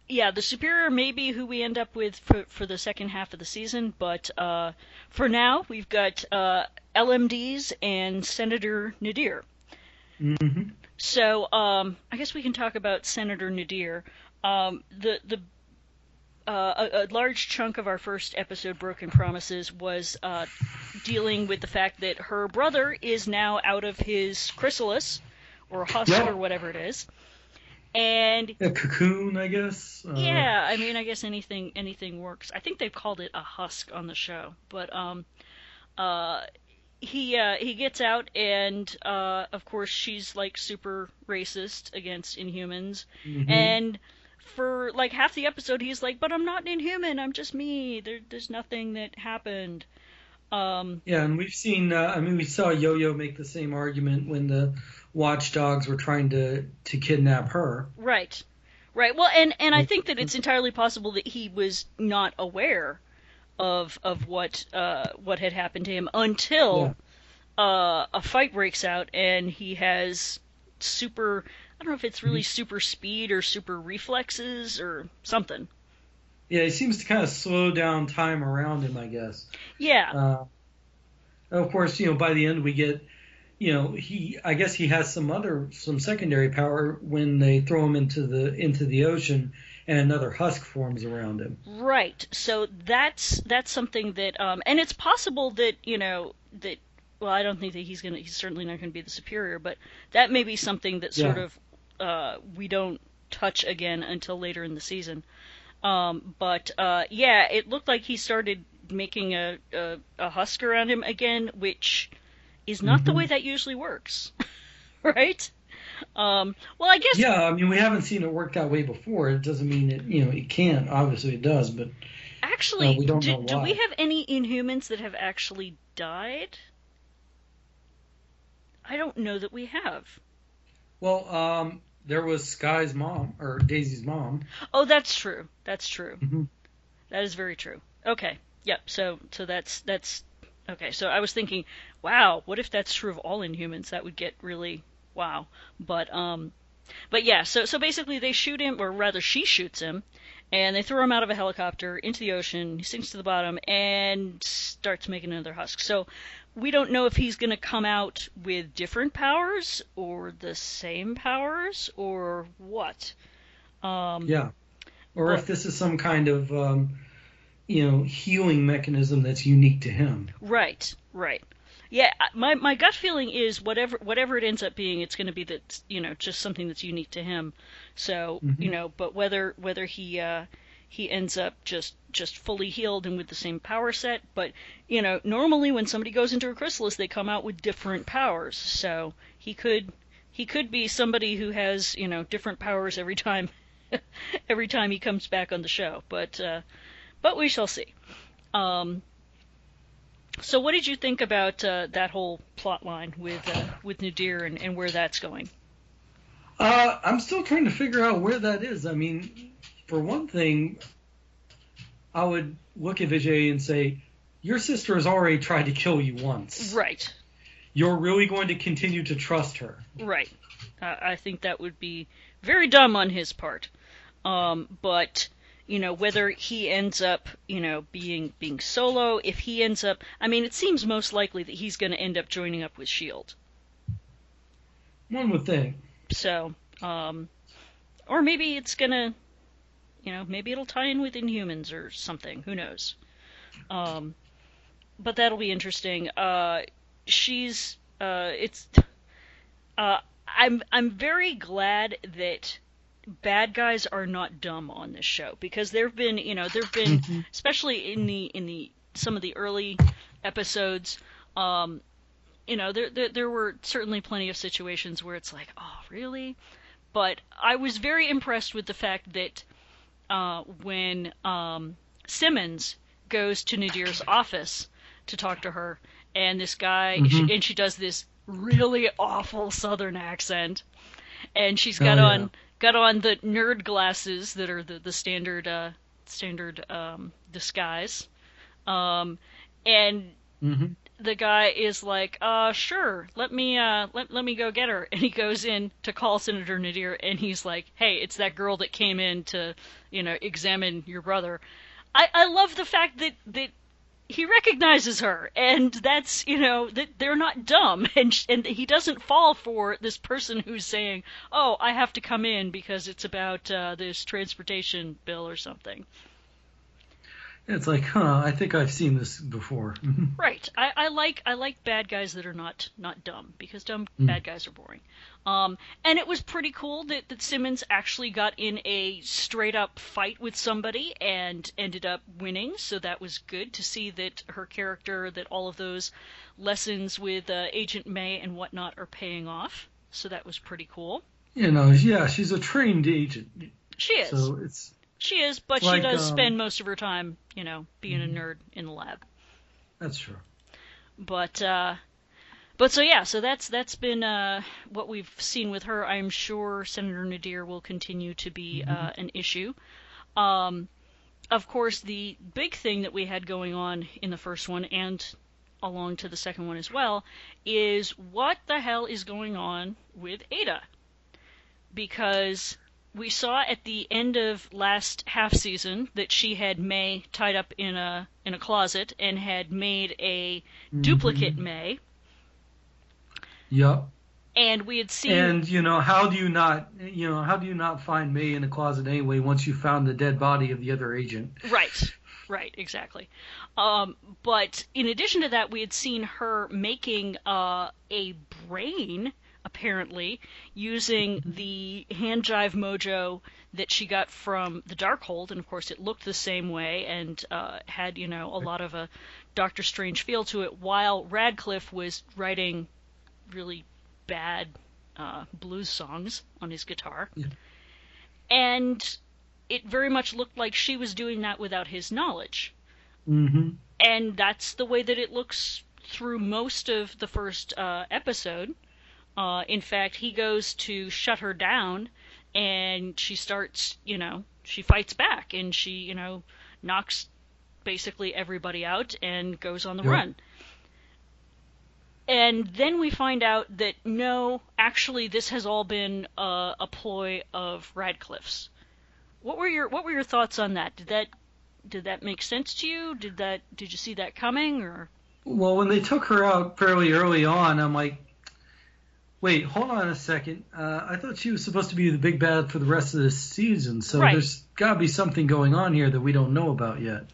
yeah, the superior may be who we end up with for for the second half of the season. But uh, for now, we've got uh, LMDs and Senator Nadir. Mm-hmm. So um, I guess we can talk about Senator Nadir. Um, the the uh, a, a, large chunk of our first episode, Broken Promises, was uh, dealing with the fact that her brother is now out of his chrysalis, or husk, yep. or whatever it is. and a cocoon, I guess. Uh, yeah, I mean, I guess anything anything works. I think they've called it a husk on the show, but um, uh, he uh, he gets out, and uh, of course she's like super racist against Inhumans, mhm. and for like half the episode, he's like, "But I'm not an Inhuman. I'm just me. There, there's nothing that happened." Um, Yeah, and we've seen. Uh, I mean, we saw Yo-Yo make the same argument when the Watchdogs were trying to to kidnap her. Right. Right. Well, and and I think that it's entirely possible that he was not aware of of what uh what had happened to him until uh a fight breaks out and he has super I don't know if it's really super speed or super reflexes or something. Yeah, he seems to kind of slow down time around him, I guess. Yeah. Uh, of course, you know, by the end we get, you know, he. I guess he has some other, some secondary power when they throw him into the into the ocean, and another husk forms around him. Right. So that's that's something that um and it's possible that, you know, that well, I don't think that he's going to he's certainly not going to be the superior, but that may be something that sort Yeah. of uh we don't touch again until later in the season. Um but uh yeah, it looked like he started making a a, a husk around him again, which is not the Mhm. way that usually works. right? Um well, I guess Yeah, I mean, we haven't seen it work that way before. It doesn't mean it, you know, it can't. Obviously, it does, but Actually, No, we don't do, know do we have any Inhumans that have actually died? I don't know that we have. well, um, there was Skye's mom or Daisy's mom. Oh, that's true. That's true. Mhm. That is very true. Okay. Yep. So so that's that's okay. So I was thinking, wow, what if that's true of all Inhumans? That would get really wow. But um but yeah, so so basically they shoot him or rather she shoots him and they throw him out of a helicopter into the ocean. He sinks to the bottom and starts making another husk. So we don't know if he's going to come out with different powers or the same powers or what. Um Yeah. Or Well- if this is some kind of, um, you know, healing mechanism that's unique to him. Right, right. Yeah, my my gut feeling is whatever whatever it ends up being, it's going to be that you know just something that's unique to him. So Mhm. you know, but whether whether he uh, he ends up just just fully healed and with the same power set, but you know, normally when somebody goes into a chrysalis, they come out with different powers. So he could he could be somebody who has you know different powers every time every time he comes back on the show. But uh, but we shall see. Um, so, what did you think about uh, that whole plot line with uh, with Nadir and, and where that's going? Uh, I'm still trying to figure out where that is. I mean, for one thing, I would look at Vijay and say, Your sister has already tried to kill you once. Right, You're really going to continue to trust her. right. Uh, I think that would be very dumb on his part. Um, but you know whether he ends up you know being being solo, if he ends up, I mean, it seems most likely that he's going to end up joining up with Shield. One would think. So, um, or maybe it's gonna, you know, maybe it'll tie in with Inhumans or something. Who knows? Um, but that'll be interesting. Uh, she's, uh, it's, uh, I'm, I'm very glad that bad guys are not dumb on this show because there've been, you know, there've been, especially in the, in the, some of the early episodes, um, you know, there, there there were certainly plenty of situations where it's like, oh, really? But I was very impressed with the fact that uh, when um, Simmons goes to Nadir's office to talk to her, and this guy, she, and she does this really awful Southern accent, and she's got Oh, yeah. on got on the nerd glasses that are the the standard uh, standard um, disguise, um, and hmm the guy is like, uh, sure, let me, uh, let, let me go get her. And he goes in to call Senator Nadir, and he's like, hey, it's that girl that came in to, you know, examine your brother. I, I love the fact that, that he recognizes her, and that's, you know, that they're not dumb, and, sh- and he doesn't fall for this person who's saying, oh, I have to come in because it's about, uh, this transportation bill or something. It's like, huh? I think I've seen this before. Right. I, I like I like bad guys that are not not dumb because dumb Mm. bad guys are boring. Um, and it was pretty cool that, that Simmons actually got in a straight up fight with somebody and ended up winning. So that was good to see that her character, that all of those lessons with uh, Agent May and whatnot are paying off. So that was pretty cool. you know, yeah, she's a trained agent, She is. so it's she is, but like, she does um, Mm-hmm. spend most of her time, you know, being a nerd in the lab. that's true. but uh but so yeah so that's that's been uh what we've seen with her i'm sure senator nadir will continue to be uh, an issue um of course the big thing that we had going on in the first one and along to the second one as well is what the hell is going on with ada because we saw at the end of last half season that she had May tied up in a in a closet and had made a duplicate May, Yep. and we had seen And you know, how do you not, you know, how do you not find May in a closet anyway once you found the dead body of the other agent? right, right, exactly. Um, but in addition to that, we had seen her making uh, a brain apparently using the hand jive mojo that she got from the Darkhold, and of course it looked the same way and uh, had you know a lot of a Doctor Strange feel to it, while Radcliffe was writing really bad uh, blues songs on his guitar, Yeah. and it very much looked like she was doing that without his knowledge Mm-hmm. and that's the way that it looks through most of the first uh, episode. Uh, in fact, he goes to shut her down, and she starts, you know, she fights back, and she, you know, knocks basically everybody out and goes on the Yep. run. And then we find out that no, actually, this has all been uh, a ploy of Radcliffe's. What were your What were your thoughts on that? Did that did that make sense to you? Did that did you see that coming or Well, when they took her out fairly early on, I'm like, wait, hold on a second. Uh, I thought she was supposed to be the big bad for the rest of this season, so Right. there's got to be something going on here that we don't know about yet.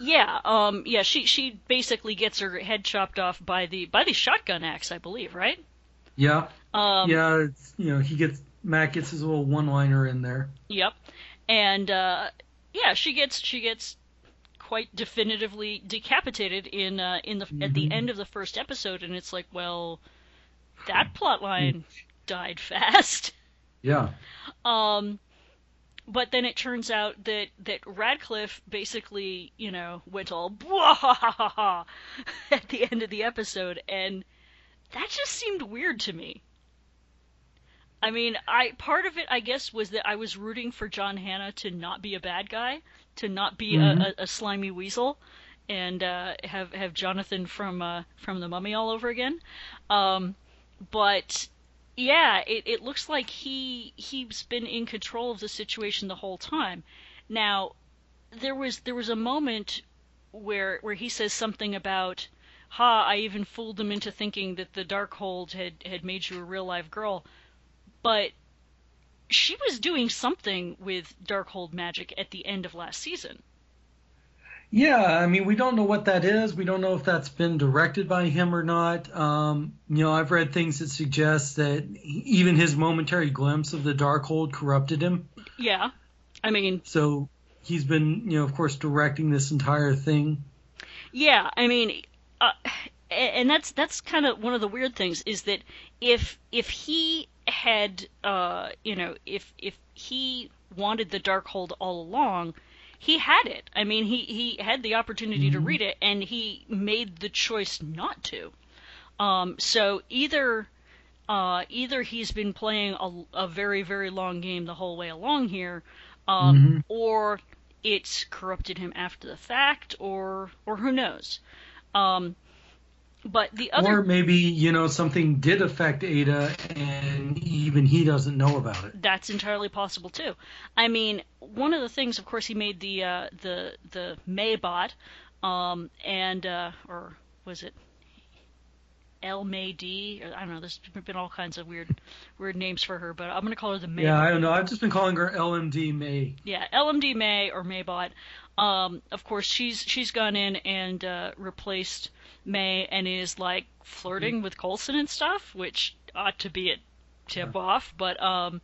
Yeah, um yeah, she she basically gets her head chopped off by the by the shotgun axe, I believe, right? Yeah, Um yeah, it's, you know, he gets Matt gets his little one-liner in there. Yep. And uh yeah, she gets she gets quite definitively decapitated in uh in the at the end of the first episode and it's like, well, that plot line died fast. Yeah, Um, but then it turns out that that Radcliffe basically, you know, went all "Bwahahaha" at the end of the episode, and that just seemed weird to me. I mean, I part of it, I guess, was that I was rooting for John Hannah to not be a bad guy, to not be a, a, a slimy weasel, and uh, have have Jonathan from uh, from the Mummy all over again. Um, but yeah, it, it looks like he he's been in control of the situation the whole time. Now, there was there was a moment where where he says something about, "Ha! I even fooled them into thinking that the Darkhold had had made you a real live girl," but she was doing something with Darkhold magic at the end of last season. Yeah. I mean, we don't know what that is. We don't know if that's been directed by him or not. Um, you know, I've read things that suggest that even his momentary glimpse of the Darkhold corrupted him. Yeah, I mean, So he's been, you know, of course, directing this entire thing. Yeah, I mean, uh, and that's that's kind of one of the weird things is that if if he had, uh, you know, if if he wanted the Darkhold all along, he had it. I mean, he he had the opportunity to read it, and he made the choice not to. Um, so either. Uh, either he's been playing a, a very, very long game the whole way along here, um, or it's corrupted him after the fact, or or who knows. Um, but the other Or maybe, you know, something did affect Ada and even he doesn't know about it. that's entirely possible too. I mean, one of the things, of course, he made the uh, the the Maybot, um, and uh, or was it El May D? I don't know. There's been all kinds of weird weird names for her, but I'm gonna call her the May. Yeah, I don't know. I've just been calling her LMD May. yeah, LMD May or Maybot. Um, of course, she's she's gone in and uh, replaced May and is like flirting with Coulson and stuff, which ought to be a tip off. But um,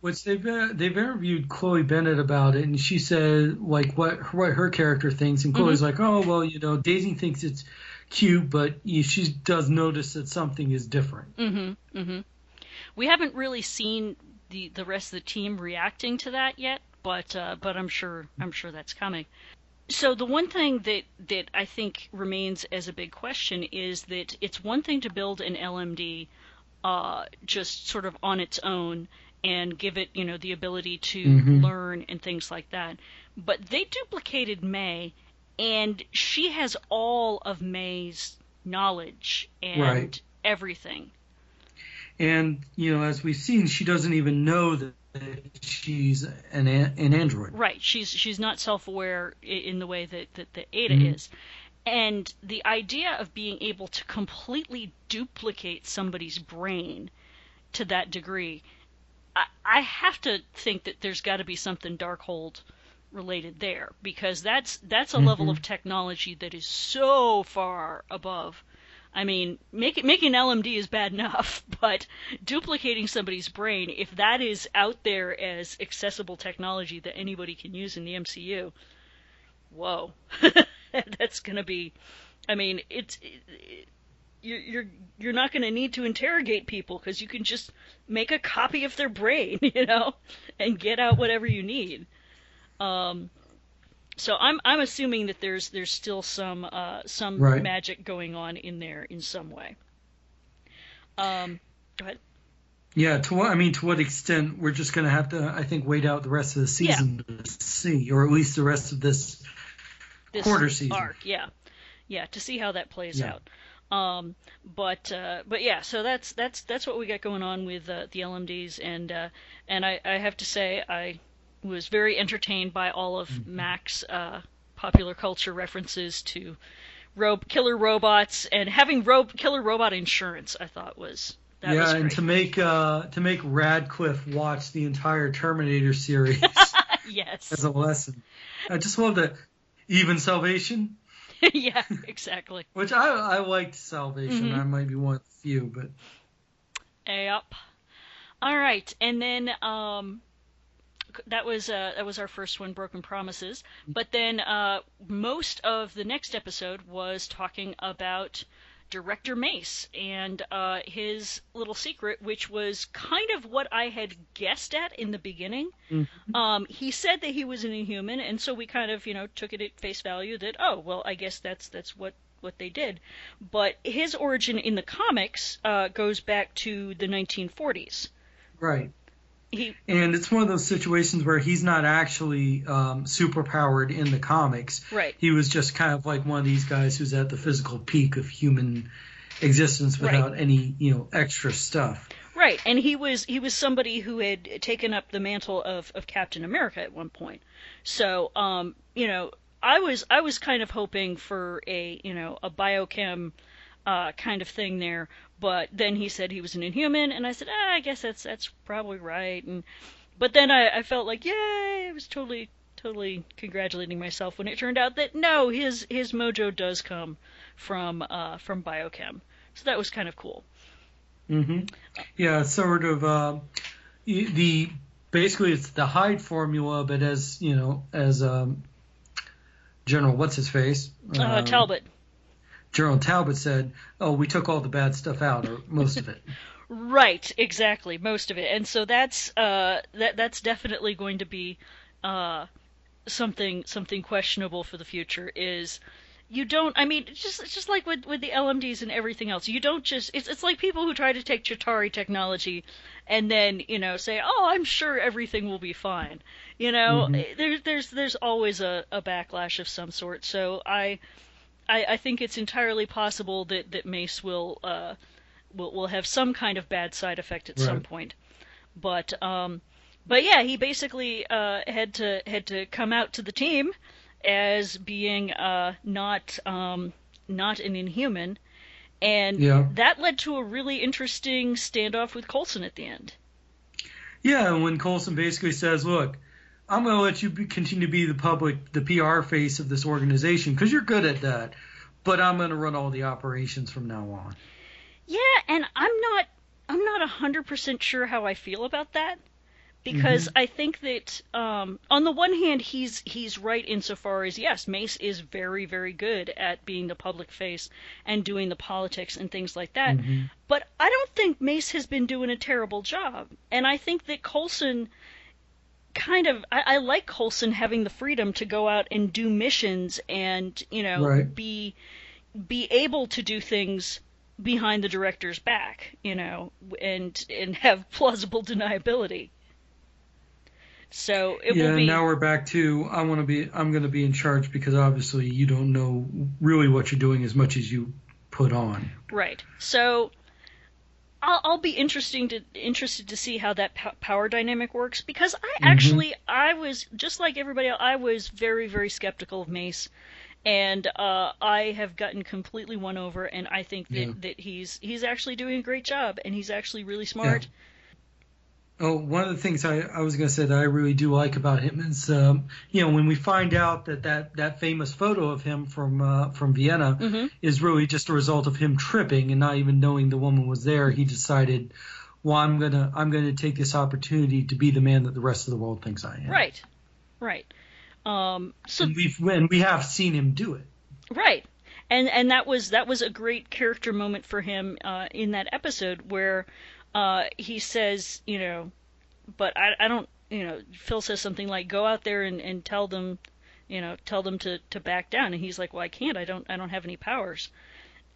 Which they've uh, they've interviewed Chloe Bennet about it, and she said like what what her character thinks, and Chloe's like, oh well, you know, Daisy thinks it's cute, but she does notice that something is different. Mm-hmm. Mm-hmm. We haven't really seen the the rest of the team reacting to that yet, but uh, but I'm sure I'm sure that's coming. So the one thing that that I think remains as a big question is that it's one thing to build an LMD uh, just sort of on its own and give it you know the ability to Mhm. learn and things like that, but they duplicated May, and she has all of May's knowledge and Right. everything. And you know, as we've seen, she doesn't even know that she's an an android. Right. She's she's not self-aware in the way that that the Ada Mhm. is. And the idea of being able to completely duplicate somebody's brain to that degree, I, I have to think that there's got to be something Darkhold related there because that's that's a level Mhm. of technology that is so far above. I mean, make, making LMD is bad enough, but duplicating somebody's brain, if that is out there as accessible technology that anybody can use in the MCU, whoa, that's gonna be. I mean, it's it, it, you're you're not gonna need to interrogate people because you can just make a copy of their brain, you know, and get out whatever you need. Um, so I'm I'm assuming that there's there's still some uh, some Right. magic going on in there in some way. Um, go ahead. Yeah, to what I mean, to what extent we're just going to have to, I think, wait out the rest of the season to see, or at least the rest of this. This Quarter season. arc, yeah, yeah, to see how that plays Yeah. out. Um, but uh, but yeah, so that's that's that's what we got going on with uh, the LMDs, and uh, and I, I have to say I was very entertained by all of Mm-hmm. Mack's uh, popular culture references to ro- killer robots and having ro- killer robot insurance. I thought was that yeah, was and to make uh, to make Radcliffe watch the entire Terminator series yes, as a lesson. I just love that even Salvation, yeah, exactly. which I I liked Salvation. Mhm. I might be one of the few, but Yep. All right, and then um, that was uh, that was our first one, Broken Promises. But then uh, most of the next episode was talking about director Mace and uh, his little secret, which was kind of what I had guessed at in the beginning. Um, he said that he was an Inhuman, and so we kind of you know took it at face value that oh well, I guess that's that's what what they did. But his origin in the comics uh, goes back to the 1940s. right. He And it's one of those situations where he's not actually um, superpowered in the comics. right. He was just kind of like one of these guys who's at the physical peak of human existence Right. without any, you know, extra stuff. Right, and he was he was somebody who had taken up the mantle of, of Captain America at one point. So, um, you know, I was I was kind of hoping for a you know a biochem uh, kind of thing there, but then he said he was an Inhuman, and I said, ah, I guess that's that's probably right. And but then I, I felt like, yay! I was totally totally congratulating myself when it turned out that no, his his mojo does come from uh, from biochem. So that was kind of cool. hmm Yeah, sort of uh, the basically it's the Hyde formula, but as you know, as um, General what's his face Uh, Um, Talbot. General Talbot said, "Oh, we took all the bad stuff out, or most of it." Right, exactly, most of it, and so that's uh, that that's definitely going to be uh, something something questionable for the future. Is you don't, I mean, it's just it's just like with with the LMDs and everything else. You don't just it's it's like people who try to take Chitauri technology and then you know say, oh, I'm sure everything will be fine. You know, Mhm. there's there's there's always a, a backlash of some sort. So I. I, I think it's entirely possible that, that Mace will uh, will will have some kind of bad side effect at some point. But um, but yeah, he basically uh, had to had to come out to the team as being uh, not um, not an Inhuman, and Yeah. that led to a really interesting standoff with Coulson at the end. Yeah, and when Coulson basically says, "Look, I'm going to let you be, continue to be the public, the PR face of this organization because you're good at that. But I'm going to run all the operations from now on. Yeah, and I'm not I'm not hundred percent sure how I feel about that because Mm-hmm. I think that um, on the one hand he's he's right insofar as yes, Mace is very very good at being the public face and doing the politics and things like that. Mm-hmm. But I don't think Mace has been doing a terrible job, and I think that Coulson kind of I, I like Coulson having the freedom to go out and do missions and you know Right. be be able to do things behind the director's back, you know, and and have plausible deniability. So it yeah, will be now we're back to I want to be I'm going to be in charge because obviously you don't know really what you're doing as much as you put on. right. So I'll, I'll be interesting to interested to see how that po- power dynamic works because I actually I was just like everybody else I was very very skeptical of Mace. And uh, I have gotten completely won over, and I think that, Yeah. that he's he's actually doing a great job, and he's actually really smart. Oh, one of the things I, I was going to say that I really do like about him is, um, you know, when we find out that that, that famous photo of him from uh, from Vienna Mhm. is really just a result of him tripping and not even knowing the woman was there, he decided, well, I'm gonna I'm gonna take this opportunity to be the man that the rest of the world thinks I am. Right, right. Um, so And we've and we have seen him do it. Right. And and that was that was a great character moment for him uh, in that episode where uh, he says, you know, but I, I don't, you know, Phil says something like, go out there and, and tell them, you know, tell them to, to back down. And he's like, well, I can't. I don't I don't have any powers.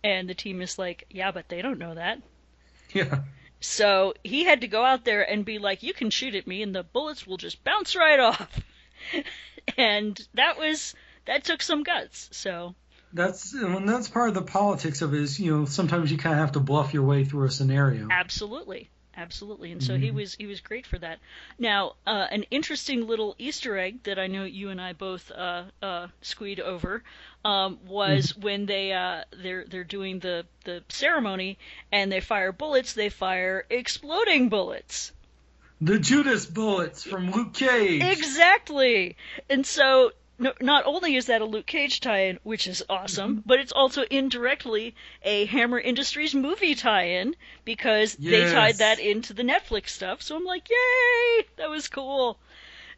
And the team is like, yeah, but they don't know that. Yeah. So he had to go out there and be like, you can shoot at me and the bullets will just bounce right off. and that was that took some guts. So That's and that's part of the politics of it is you know sometimes you kind of have to bluff your way through a scenario. Absolutely, absolutely, and so he was he was great for that. Now, uh, an interesting little Easter egg that I know you and I both uh, uh, squeed over um, was when they uh, they're they're doing the the ceremony and they fire bullets. They fire exploding bullets. The Judas bullets from Luke Cage. Exactly, and so. No, not only is that a Luke Cage tie-in, which is awesome, but it's also indirectly a Hammer Industries movie tie-in because they tied that into the Netflix stuff. So I'm like, yay, that was cool.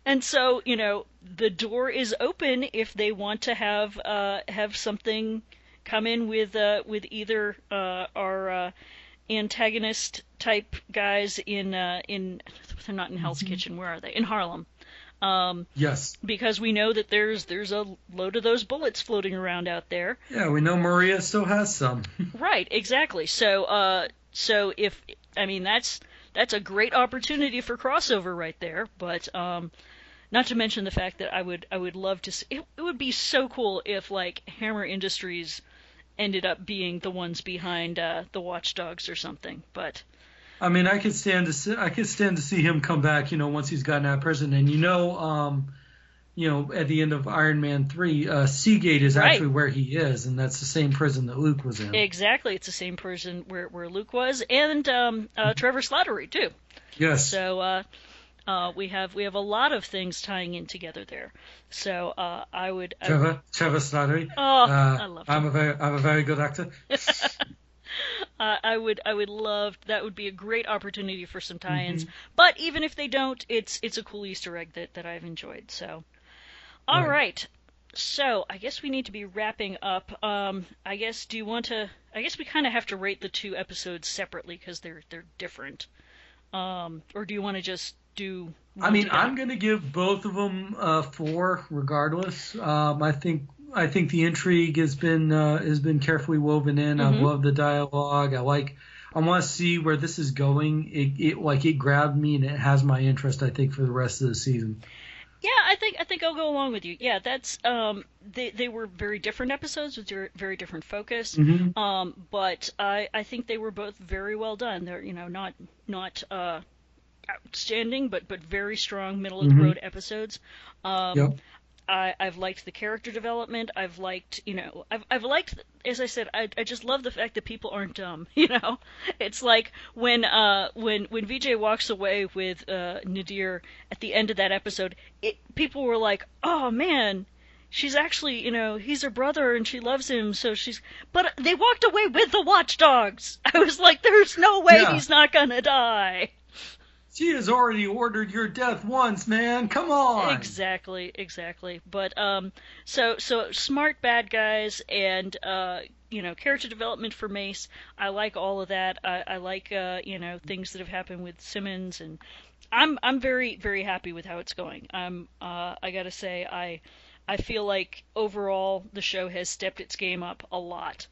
And so you know, the door is open if they want to have uh, have something come in with uh, with either uh, our uh, antagonist type guys in uh, in they're not in Hell's Kitchen. Where are they? In Harlem Yes. because we know that there's there's a load of those bullets floating around out there. Yeah, we know Maria still has some. Right, exactly. So uh so if I mean that's that's a great opportunity for crossover right there, but um not to mention the fact that I would I would love to see it, it would be so cool if like Hammer Industries ended up being the ones behind uh the Watchdogs or something. But I mean, I could stand to see, I could stand to see him come back. You know, once he's gotten out of prison, and you know, um, you know, at the end of Iron Man three, uh, Seagate is Right. actually where he is, and that's the same prison that Luke was in. exactly, it's the same person where where Luke was and um uh Trevor Slattery too. yes. So uh, uh, we have we have a lot of things tying in together there. So uh, I would. I, Trevor, Trevor Slattery. oh, uh, I love I'm a very, I'm a very good actor. Uh, I would I would love that would be a great opportunity for some tie-ins. Mm-hmm. But even if they don't, it's it's a cool Easter egg that that I've enjoyed. So, all Right. right. So I guess we need to be wrapping up. Um, I guess do you want to? I guess we kind of have to rate the two episodes separately because they're they're different. Um, or do you want to just do? I mean, together? I'm going to give both of them uh, four, regardless. Um, I think I think the intrigue has been uh, has been carefully woven in. I Mhm. love the dialogue. I like. I want to see where this is going. It, it like it grabbed me and it has my interest. I think for the rest of the season. Yeah, I think I think I'll go along with you. Yeah, that's um they they were very different episodes with very different focus. Mhm. Um, but I I think they were both very well done. They're you know not not uh outstanding, but but very strong middle of the road episodes. Um, Yep. I, I've liked the character development. I've liked, you know, I've I've liked, as I said, I I just love the fact that people aren't dumb. You know, it's like when uh when when Vijay walks away with uh Nadir at the end of that episode, it, people were like, oh man. She's actually, you know, he's her brother and she loves him, so she's. But they walked away with the watchdogs. I was like, there's no way Yeah. he's not gonna die. She has already ordered your death once, man. Come on. Exactly, exactly. But um, so so smart bad guys and uh, you know, character development for Mace. I like all of that. I, I like uh, you know, things that have happened with Simmons, and I'm I'm very very happy with how it's going. I'm uh, I gotta say I I feel like overall the show has stepped its game up a lot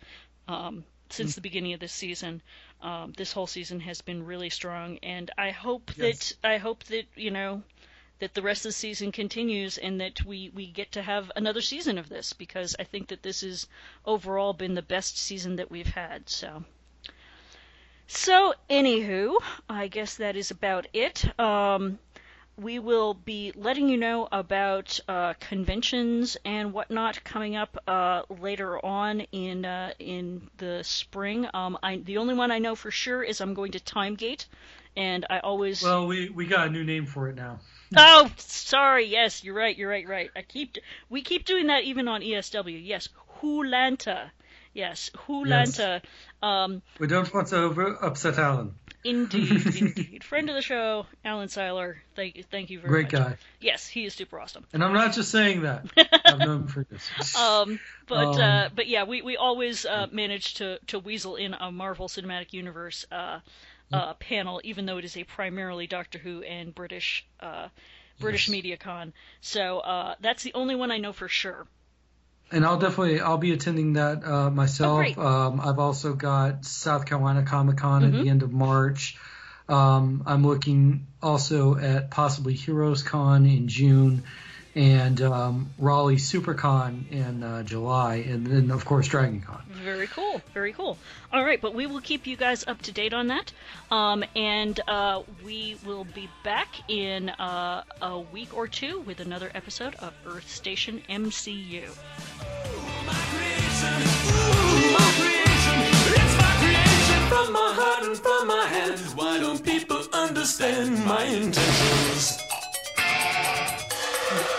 um, since the beginning of this season. Um, this whole season has been really strong, and I hope Yes. that I hope that you know that the rest of the season continues and that we, we get to have another season of this because I think that this has overall been the best season that we've had. So, so anywho, I guess that is about it. Um, we will be letting you know about uh, conventions and whatnot coming up uh, later on in uh, in the spring. Um, I, the only one I know for sure is I'm going to Timegate, and I always Well, we we got a new name for it now. Oh, sorry. Yes, you're right. You're right. Right. I keep we keep doing that even on ESW. Yes, Hulanta. Yes, WHOlanta. Um, We don't want to over upset Alan. indeed, indeed. Friend of the show, Alan Seiler. Thank you. Thank you very Great much. Great guy. Yes, he is super awesome. And I'm not just saying that. I've known him for this. Um, but Um, uh, but yeah, we we always uh, manage to to weasel in a Marvel Cinematic Universe uh, uh, panel, even though it is a primarily Doctor Who and British uh, British Yes. MediaCon. So uh, that's the only one I know for sure. And I'll definitely I'll be attending that uh, myself. Oh, um, I've also got South Carolina Comic Con at Mhm. the end of March. Um, I'm looking also at possibly Heroes Con in June, and um, Raleigh SuperCon in uh, July, and then of course DragonCon. Very cool. Very cool. All right, but we will keep you guys up to date on that. Um, and uh, we will be back in uh, a week or two with another episode of Earth Station MCU. From my